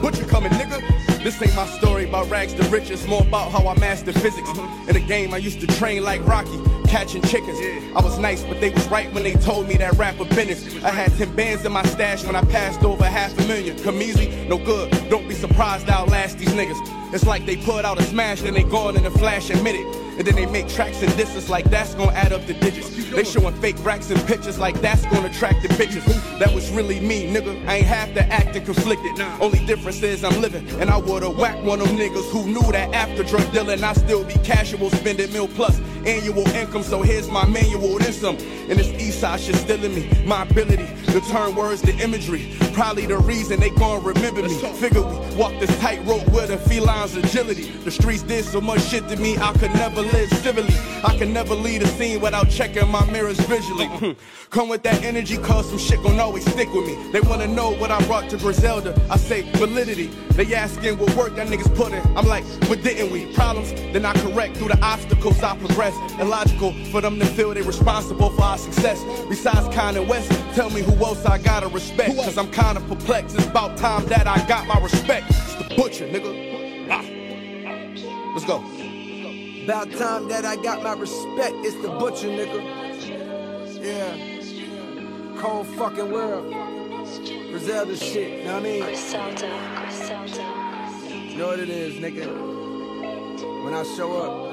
Butcher coming, nigga. This ain't my story about rags to riches, more about how I mastered physics. In the game, I used to train like Rocky, catching chickens. I was nice, but they was right when they told me that rapper business. I had 10 bands in my stash when I passed over half a million. Come easy, no good. Don't be surprised I outlast these niggas. It's like they put out a smash, then they gone in a flash and minute. And then they make tracks and distance like that's gonna add up the digits. They showing fake racks and pictures like that's gonna attract the bitches. That was really me, nigga. I ain't have to act and conflicted. Only difference is I'm living. And I would've whacked one of them niggas who knew that after drug dealing, I still be casual, spending mil plus annual income. So here's my manual, then some. And this east side shit still in me. My ability to turn words to imagery. Probably the reason they gon' remember me. Figure we walk this tightrope with a feline's agility. The streets did so much shit to me, I could never live civilly. I could never lead a scene without checking my mirrors visually. Hmm. Come with that energy, cause some shit gon' always stick with me. They wanna know what I brought to Griselda. I say validity. They asking what work that niggas put in. I'm like, what didn't we? Problems, then I correct through the obstacles I progress. Illogical for them to feel they're responsible for our success. Besides Kanye West, tell me who else I gotta respect. Cause I'm kinda perplexed. It's about time that I got my respect. It's the butcher, nigga. Ah. Let's go. About time that I got my respect. It's the butcher, nigga. Yeah. Cold fucking world. Griselda shit, know what I mean? Griselda, Griselda. You know what it is, nigga. When I show up,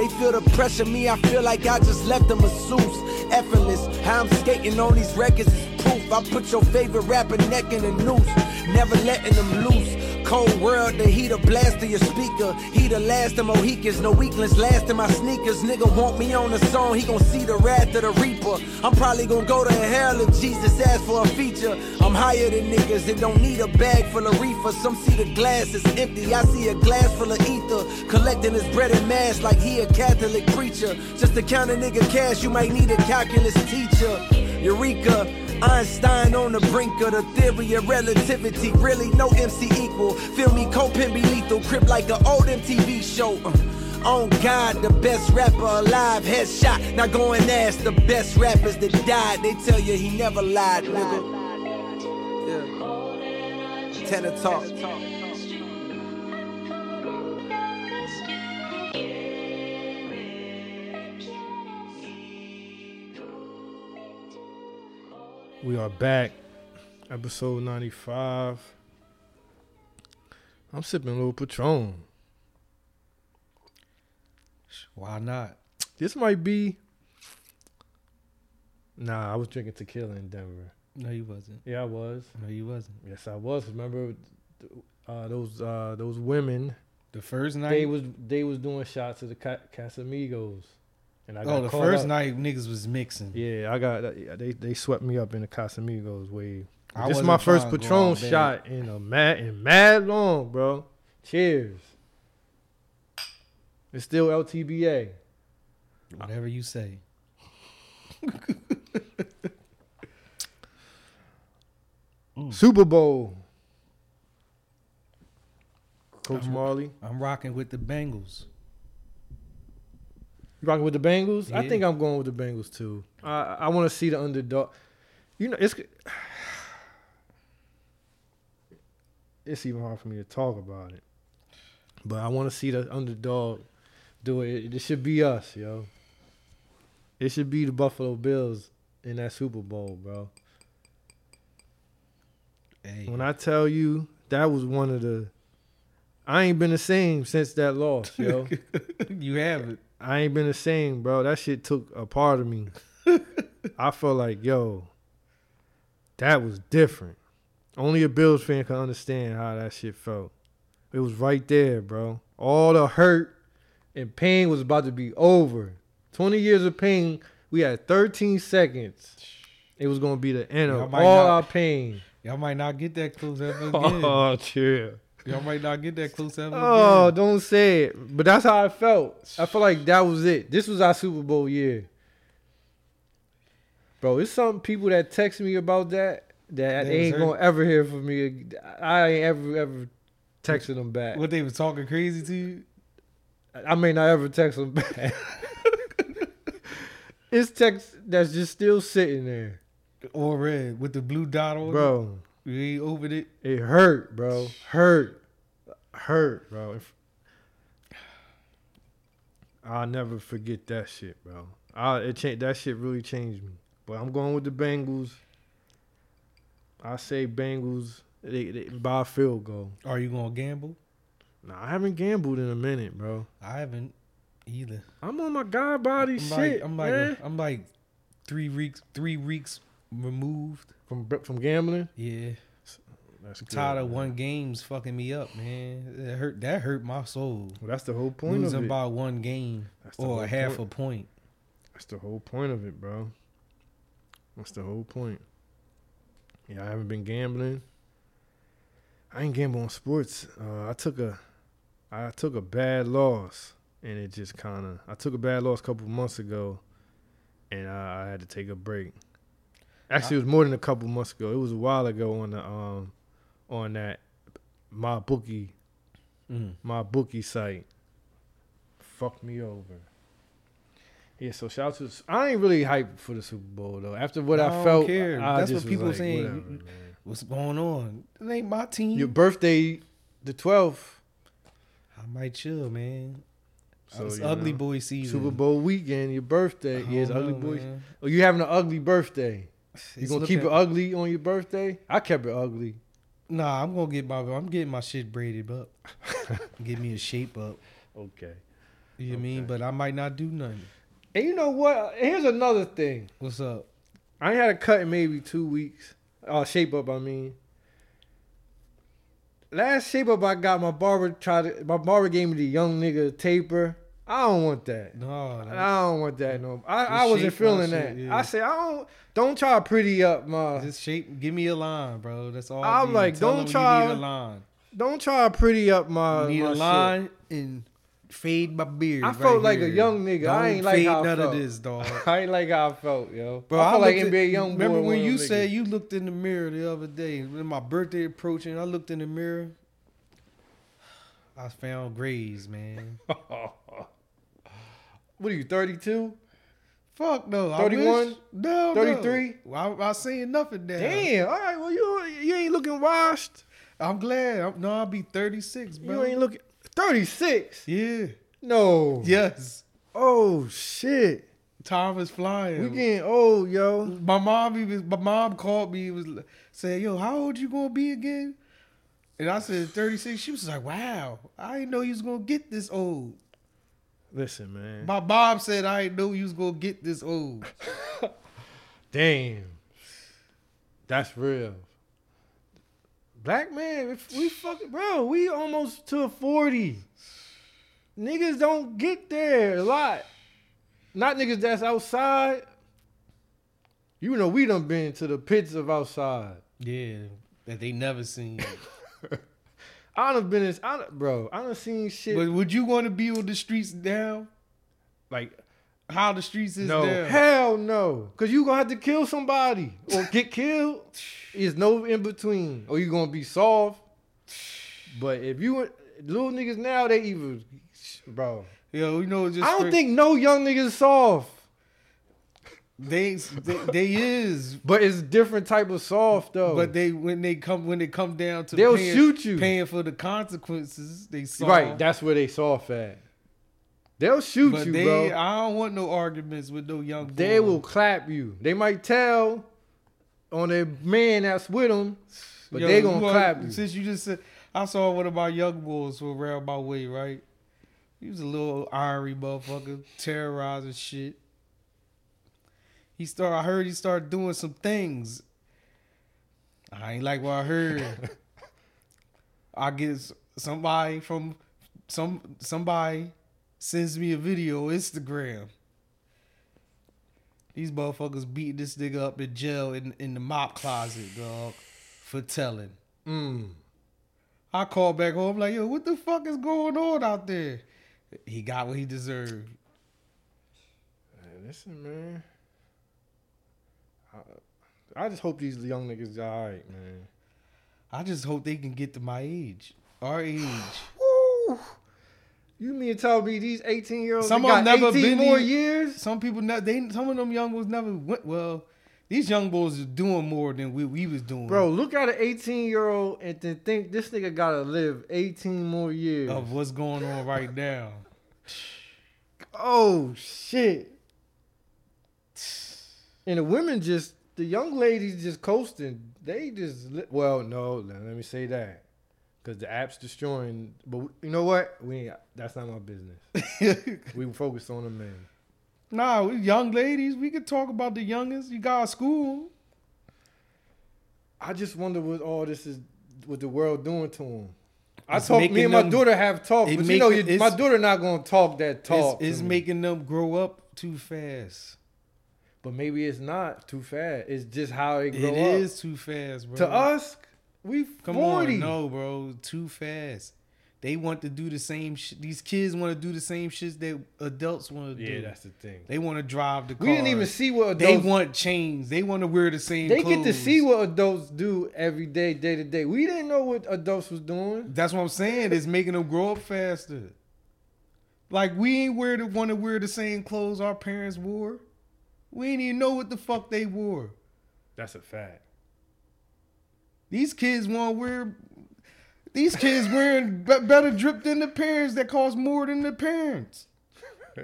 They feel the pressure, me, I feel like I just left them a masseuse. Effortless, how I'm skating on these records is proof. I put your favorite rapper neck in a noose, never letting them loose. Cold world, the heat of blast of your speaker. He the last of Mohicans, no weaklings last in my sneakers. Nigga want me on the song, he gon' see the wrath of the reaper. I'm probably gon' go to hell if Jesus asks for a feature. I'm higher than niggas and don't need a bag full of reefer. Some see the glass is empty, I see a glass full of ether. Collecting his bread and mass like he a Catholic preacher. Just to count a nigga cash, you might need a calculus teacher. Eureka. Einstein on the brink of the theory of relativity. Really, no MC equal. Feel me, Copin be lethal. Crip like an old MTV show. Uh, on God, the best rapper alive. Headshot. Now go and ask the best rappers that died. They tell you he never lied, nigga. Yeah. Tenor talk. We are back. Episode 95. I'm sipping a little Patron. Why not? this might be. Nah, I was drinking tequila in Denver. No, you wasn't. Yeah, I was. No, you wasn't. Yes, I was. Remember uh, those uh, those women? The first night. They was they was doing shots of the Casamigos, and I oh, got oh, the first up. night niggas was mixing. Yeah, I got they they swept me up in the Casamigos wave. I this is my first Patron shot in a mad in mad long, bro. Cheers. It's still LTBA. Whatever you say. Super Bowl. Coach Marley. I'm rocking with the Bengals. You rocking with the Bengals? I think I'm going with the Bengals too. I I want to see the underdog. You know, it's it's even hard for me to talk about it. But I want to see the underdog do it. It should be us, yo. It should be the Buffalo Bills in that Super Bowl, bro. Hey, When I tell you that was one of the, I ain't been the same since that loss, yo. you have it. I ain't been the same, bro. That shit took a part of me. I felt like, yo, that was different. Only a Bills fan can understand how that shit felt. It was right there, bro. All the hurt and pain was about to be over. 20 years of pain. We had 13 seconds. It was going to be the end Y'all of all not- our pain. Y'all might not get that close ever again. Oh, chill. Y'all might not get that close ever Oh, again. don't say it. But that's how I felt. I felt like that was it. This was our Super Bowl year. Bro, it's some people that text me about that that They they ain't hurt. gonna ever hear from me. I ain't ever ever texted them back. What they was talking crazy to you? I may not ever text them back. it's text that's just still sitting there, Or red with the blue dot on it? Bro. You ain't opened it. It hurt, bro. Hurt, hurt, bro. If- I'll never forget that shit, bro. I it changed. That shit really changed me. But I'm going with the Bengals. I say Bengals they, they, by field goal. Are you gonna gamble? Nah, I haven't gambled in a minute, bro. I haven't either. I'm on my god body I'm shit, like I'm like man. I'm like three weeks three weeks removed. From from gambling. Yeah. That's I'm good, tired of one game's fucking me up, man. That hurt that hurt my soul. Well, that's the whole point Losing of it. by one game or a half point. a point. That's the whole point of it, bro. That's the whole point. Yeah, I haven't been gambling. I ain't gamble on sports. Uh, I took a, I took a bad loss, and it just kind of. I took a bad loss a couple months ago, and I, I had to take a break. Actually, it was more than a couple months ago. It was a while ago on the um, on that my bookie Mm. my bookie site fucked me over. Yeah, so shout out to I ain't really hyped for the Super Bowl though. After what I, I don't felt, care. I That's what people like, saying. whatever, What's going on? It ain't my team. Your birthday, the twelfth. I might chill, man. So it's ugly know, boy season. Super Bowl weekend. Your birthday. I Yeah, it's don't ugly boy. man. Oh, you having an ugly birthday? You gonna keep it ugly on your birthday? I kept it ugly. Nah, I'm gonna get my. I'm getting my shit braided up. Get me a shape up. Okay. You know I mean? But I might not do nothing. And you know what? Here's another thing. What's up? I ain't had a cut in maybe two weeks. Oh, shape up. I mean, last shape up I got my barber tried. To, my barber gave me the young nigga taper. I don't want that. No, I don't want that. No, I, I wasn't feeling shit, that. yeah. I said I don't. Don't try to pretty up my. just shape. Give me a line, bro. That's all. I'm like, Tell don't try- You need a line. Don't try to pretty up my. You need my a shit. line and fade my beard. I right felt like a young nigga. I Don't ain't like how I none felt. of this, dog. I ain't like how I felt, yo. Bro, I I felt like at- NBA young boy. Remember one when you said you looked in the mirror the other day when my birthday approaching? I looked in the mirror. I found grays, man. What are you, 32? Fuck no. 31? No, 33? No. I, I saying nothing there. Damn. All right. Well, you you ain't looking washed. I'm glad. I'm, no, I'll be 36, bro. You ain't looking 36. yeah. No. Yes. Oh shit. Time is flying. We getting old, yo. my mom even my mom called me was saying, "Yo, how old you gonna be again?" And I said 36. She was like, "Wow, I didn't know you was gonna get this old." Listen, man. My Bob said I didn't know you was gonna get this old. Damn. That's real. Black man, if we fucking bro, we almost to 40. Niggas don't get there a lot. Not niggas that's outside. You know, we done been to the pits of outside. Yeah, that they never seen. I done been in, I done, bro, I don't seen shit but would you want to be on the streets now? like, How the streets is no, now? hell no. Cause you gonna have to kill somebody or get killed. There's no in between. Or you gonna be soft. But if you little niggas now, they even, bro. Yo, you know, just I don't straight- think no young niggas soft. They, they they is, But it's different type of soft though. but they when they come when they come down to They'll paying, shoot you. paying for the consequences. They saw right, that's where they soft at. They'll shoot But you, they, bro. I don't want no arguments with no young. They boy. will clap you. They might tell on their man that's with them, but Yo, they gonna want- clap you. Since you just said, I saw one of my young boys who around my way, right? He was a little irie motherfucker, terrorizing shit. He started. I heard he started doing some things. I ain't like what I heard. I get somebody from some somebody sends me a video on Instagram. These motherfuckers beat this nigga up in jail in, in the mop closet, dog, for telling. Mm. I called back home like, yo, what the fuck is going on out there? He got what he deserved. Man, listen, man. I, just hope these young niggas all right, man. I just hope they can get to my age, our age. Woo! You mean to tell me these 18 year olds Some got of them never 18 been more years? Some people, ne- they, some of them young boys never went. Well, these young boys are doing more than we, we was doing. Bro, look at an 18 year old and then think this nigga gotta live 18 more years. of what's going on right now. Oh shit. And the women just the young ladies just coasting. They just li- well, no, let me say that. Cause the app's destroying. But you know what? We ain't, that's not my business. we focus on the men. Nah, we young ladies, we could talk about the youngest. You got school. I just wonder what all this is, what the world doing to them. I It's talk. Me and my them- daughter have talked, but make- you know, my daughter not gonna talk that talk. It's, it's making them grow up too fast. But maybe it's not too fast. It's just how It grow up. is too fast, bro. To us, we Come 40. on, no, bro, too fast. They want to do the same shit. These kids want to do the same shit that adults want to do. Yeah, that's the thing. They want to drive the car. We didn't even see what They want chains. They want to wear the same. They get to see what adults do every day, day to day. We didn't know what adults was doing. That's what I'm saying. It's making them grow up faster. Like we ain't wear the want to wear the same clothes our parents wore. We ain't even know what the fuck they wore. That's a fact. These kids want wear. These kids wearing be- better drip than the parents that cost more than the parents.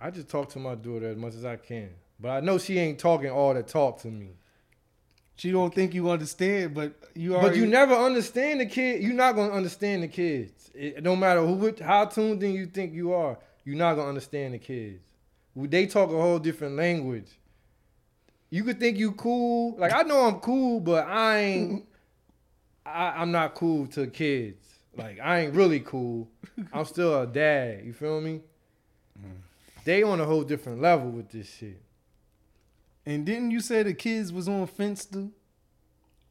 I just talk to my daughter as much as I can, but I know she ain't talking all that talk to me. She don't think you understand, but you already. But you never understand the kid. You're not gonna understand the kids. It, no matter who, what- how tuned in you think you are, you're not gonna understand the kids. They talk a whole different language. You could think you cool. Like I know I'm cool, but I ain't. I, I'm not cool to kids. Like I ain't really cool. I'm still a dad. You feel me? Mm. They on a whole different level with this shit. And didn't you say the kids was on Finsta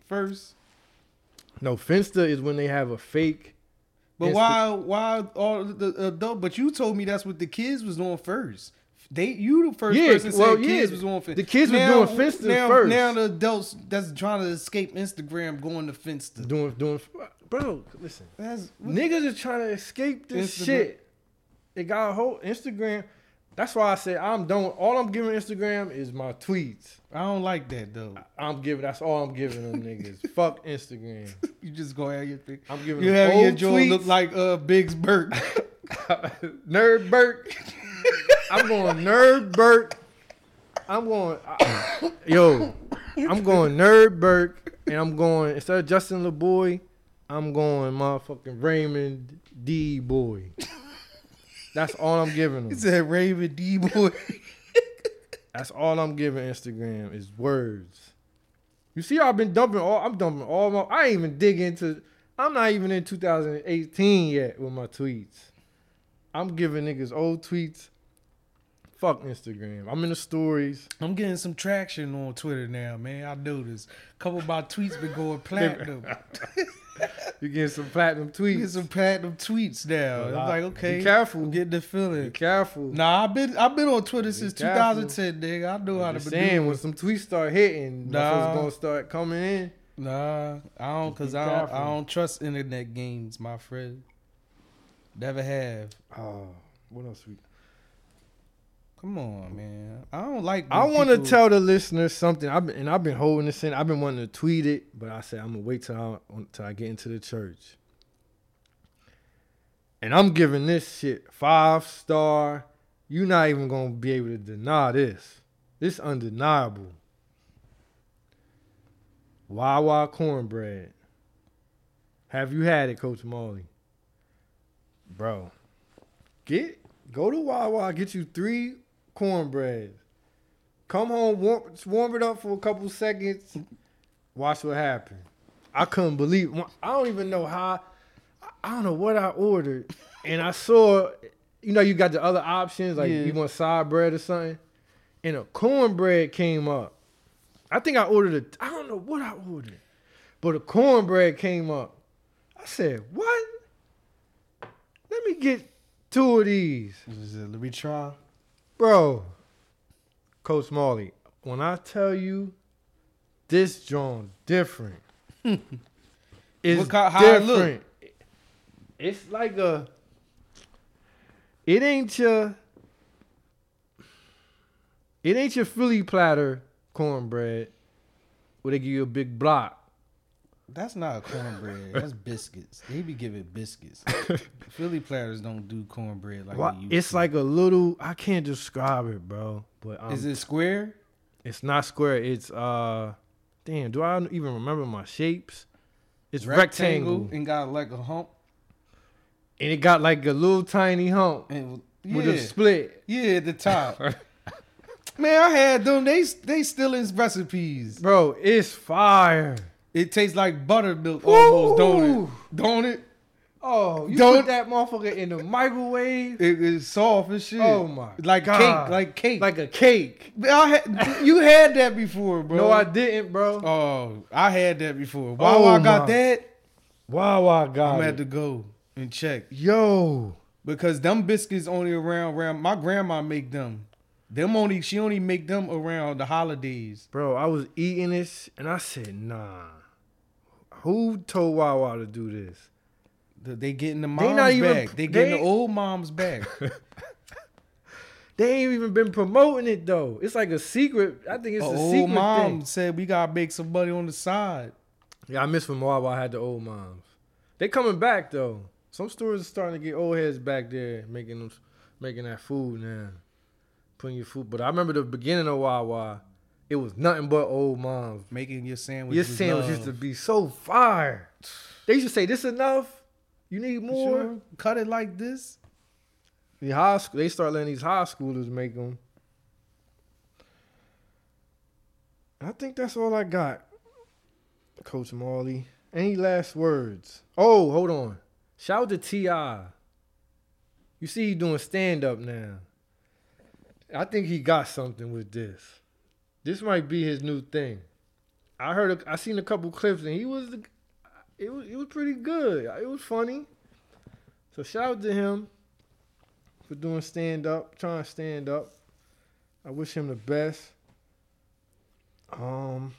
first? No, Finsta is when they have a fake. But why? Why all the adult? But you told me that's what the kids was on first. They you the first Yeah, person said well, kids yeah, was on Finsta. the kids was doing Finsta now, first. Now the adults that's trying to escape Instagram going to Finsta. Doing doing, bro. Listen, That's niggas is trying to escape this Instagram. shit. It got a whole Instagram. That's why I said I'm done. with- All I'm giving Instagram is my tweets. I don't like that though. I'm giving. That's all I'm giving them niggas. Fuck Instagram. You just go have your thing. I'm giving You them having your tweets. look like uh Biggs Burke. Nerd Burke. I'm going Nerd Burke. I'm going. I- yo, I'm going Nerd Burke, and I'm going instead of Justin LeBoy, I'm going motherfucking Raymond D boy. That's all I'm giving He them. said Raven D boy. That's all I'm giving Instagram is words. You see, I've been dumping all. I'm dumping all my. I ain't even dig into. I'm not even in 2018 yet with my tweets. I'm giving niggas old tweets. Fuck Instagram. I'm in the stories. I'm getting some traction on Twitter now, man. I noticed. A couple of my tweets been going platinum. You getting some platinum tweets. You get tweets. some platinum tweets now. I'm like, be okay, careful. I'm getting the Be feeling. careful. Nah, I've been I've been on Twitter since careful. 2010, nigga. I know how to I'm be when some tweets start hitting, Nah. nah. gonna start coming in. Nah, I don't, cause I don't, I don't trust internet games, my friend. Never have. Oh, what else we? Come on, man. I don't like. I want to people- tell the listeners something. I've been, and I've been holding this in. I've been wanting to tweet it, but I said I'm gonna wait till I till I get into the church. And I'm giving this shit five star. You're not even gonna be able to deny this. This undeniable. Wawa cornbread. Have you had it, Coach Marley? Bro, get go to Wawa, get you three cornbread. Come home, warm, warm it up for a couple seconds. Watch what happened. I couldn't believe. I don't even know how. I don't know what I ordered, and I saw. You know, you got the other options like Yeah. you want side bread or something, and a cornbread came up. I think I ordered a. I don't know what I ordered, but a cornbread came up. I said, "What? Let me get two of these." Let me try. Bro, Coach Marley, when I tell you this joint different, it's kind- how it different. It's like a. It ain't your. It ain't your Philly platter cornbread, where they give you a big block. That's not cornbread. That's biscuits. They be giving biscuits. Philly platters don't do cornbread like they It's to. like a little. I can't describe it, bro. But um, Is it square? It's not square. It's uh, damn. Do I even remember my shapes? It's rectangle, and got like a hump. and it got like a little tiny hump And with a split. yeah, at the top. Man, I had them. They they still in recipes. Bro, it's fire. It tastes like buttermilk almost, don't it? Don't it? Oh, you Don't- put that motherfucker in the microwave It is soft as shit. Oh my like God. cake, like cake. like a cake. I had, you had that before, bro. No, I didn't, bro. Oh, I had that before. Why Oh, I got my. that? Wow, I got. I'm it. have to go and check Yo, because them biscuits only around around. My grandma make them. Them only she only make them around the holidays. bro, I was eating this and I said, nah. Who told Wawa to do this? They getting the They moms not even- back. They getting they- the old moms back. They ain't even been promoting it though. It's like a secret. I think it's A a old secret mom thing. said we gotta make some money on the side. Yeah, I miss when Wawa had the old moms. They coming back though. Some stores are starting to get old heads back there making them, making that food now, putting your food. But I remember the beginning of Wawa, it was nothing but old moms. Making your sandwich. Your sandwich love. used to be so fire. They used to say, "This is enough? You need more?" Sure. Cut it like this. The high school, they start letting these high schoolers make them. I think that's all I got, Coach Marley. Any last words? Oh, hold on. Shout out to Ti. You see, he doing stand up now. I think he got something with this. This might be his new thing. I heard, a, I seen a couple clips, and he was, the, it was, it was pretty good. It was funny. So shout out to him for doing stand up, trying to stand up. I wish him the best. Um,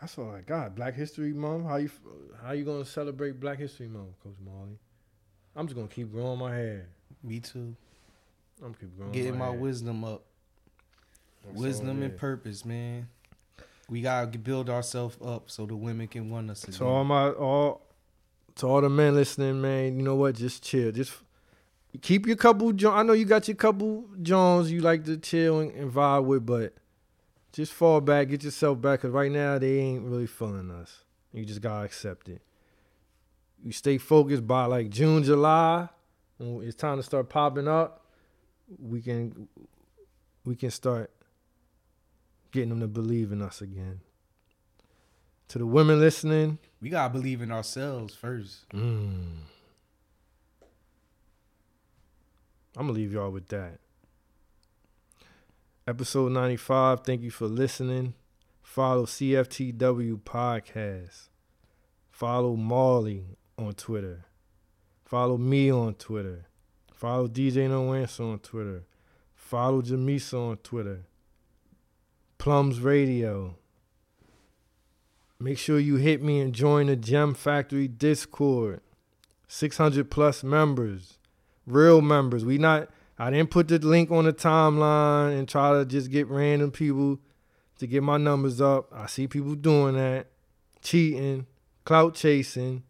that's all I got. Black History Month. How you how you gonna celebrate Black History Month, Coach Marley? I'm just gonna keep growing my hair. Me too. I'm keep growing Getting my hair. wisdom up. That's wisdom and purpose, man. We gotta build ourselves up so the women can want us again. To all my all to all the men listening, man. You know what? Just chill. Just keep your couple. Jo- I know you got your couple Jones you like to chill and, and vibe with, but just fall back, get yourself back. Cause right now they ain't really feeling us. You just gotta accept it. you stay focused by like June, July, when it's time to start popping up, we can we can start getting them to believe in us again. To the women listening, We gotta believe in ourselves first. mm, I'm gonna leave y'all with that. Episode 95. Thank you for listening. Follow CFTW Podcast. Follow Marley on Twitter. Follow me on Twitter. Follow DJ No Answer on Twitter. Follow Jamisa on Twitter. Plums Radio. Make sure you hit me and join the Gem Factory Discord. 600 plus members. Real members. We not I didn't put the link on the timeline and try to just get random people to get my numbers up. I see people doing that, cheating, clout chasing,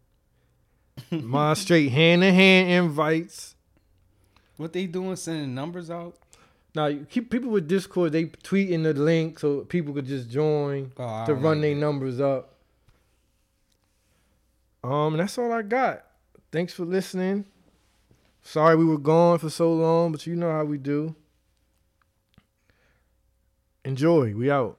my straight hand to hand invites. What they doing? Sending numbers out? Now, keep people with Discord, they tweeting the link so people could just join Oh, to run like their numbers up. Um, and that's all I got. Thanks for listening. Sorry we were gone for so long, but you know how we do. Enjoy. We out.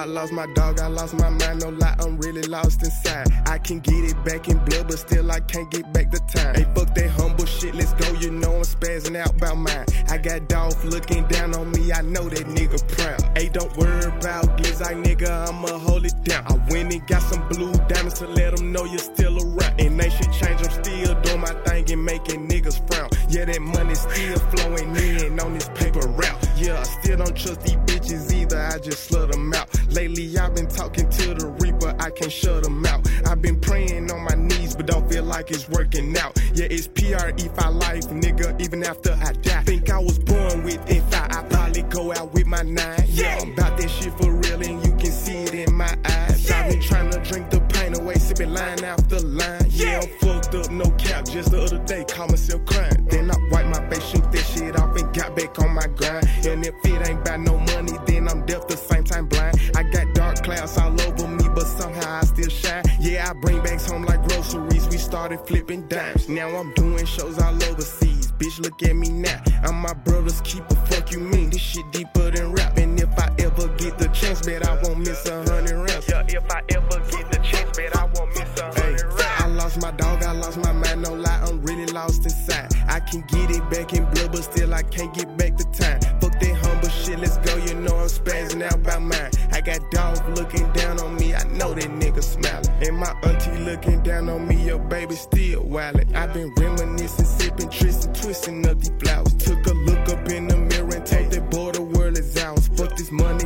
I lost my dog, I lost my mind, no lie, I'm really lost inside. I can get it back in blood, but still I can't get back the time. Hey, fuck that humble shit, let's go, you know I'm spazzing out about mine. I got Dolph looking down on me, I know that nigga proud. Hey, don't worry about glizzy, nigga, I'ma hold it down. I went and got some blue diamonds to let them know you're still around. And they should change, I'm still doing my thing and making niggas frown. Yeah, that money still flowing in on this paper route. Yeah, I still don't trust these bitches either, I just slut them out. Lately, I've been talking to the Reaper, I can't shut them out. I've been praying on my knees, but don't feel like it's working out. Yeah, it's PRE for life, nigga, even after I die. Think I was born with it, I, probably go out with my nine. Yeah, I'm about that shit for real, and you can see it in my eyes. I've been trying to drink the away, sipping line after line. Yeah, I'm fucked up, no cap. Just the other day, caught myself crying. Then I wipe my face, shoot that shit off, and got back on my grind. And if it ain't about no money, then I'm deaf the same time blind. I got dark clouds all over me, but somehow I still shine. Yeah, I bring bags home like groceries. We started flipping dimes. Now I'm doing shows all overseas. Bitch, look at me now. I'm my brother's keeper. Fuck you mean? This shit deeper than rap. And if I ever get the chance, bet I won't miss a hundred rounds. Yeah, if I ever dog, I lost my mind, no lie, I'm really lost inside. I can get it back in blood, but still I can't get back the time. Fuck that humble shit, let's go, you know I'm spazzing out by mine. I got dogs looking down on me, I know that nigga smiling. And my auntie looking down on me, your baby still wildin'. i been reminiscing, sipping, twisting, twisting up these flowers. Took a look up in the mirror and told that boy the world is ours. Fuck this money,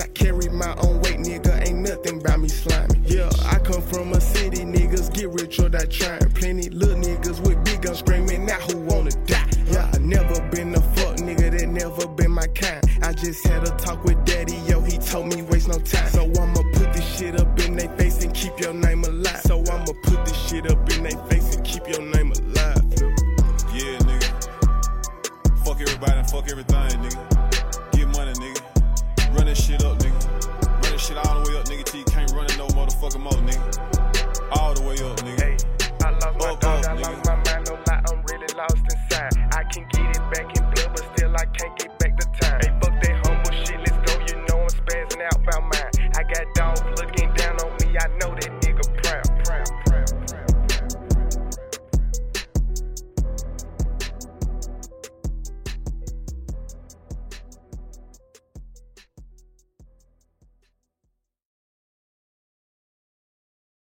I carry my own weight, nigga, ain't nothing about me slimy. Yeah, I come from a city, niggas get rich or die trying. Plenty little niggas with big guns screaming out who wanna die. Yeah, I never been a fuck nigga, that never been my kind. I just had a talk with daddy, yo, he told me waste no time. So I'ma put this shit up in their face and keep your name alive. So I'ma put this shit up in their face and keep your name alive. Yeah, nigga. Fuck everybody and fuck everything, fuck him up, nigga. All the way up, nigga. Hey, I my up, dog, up, I nigga.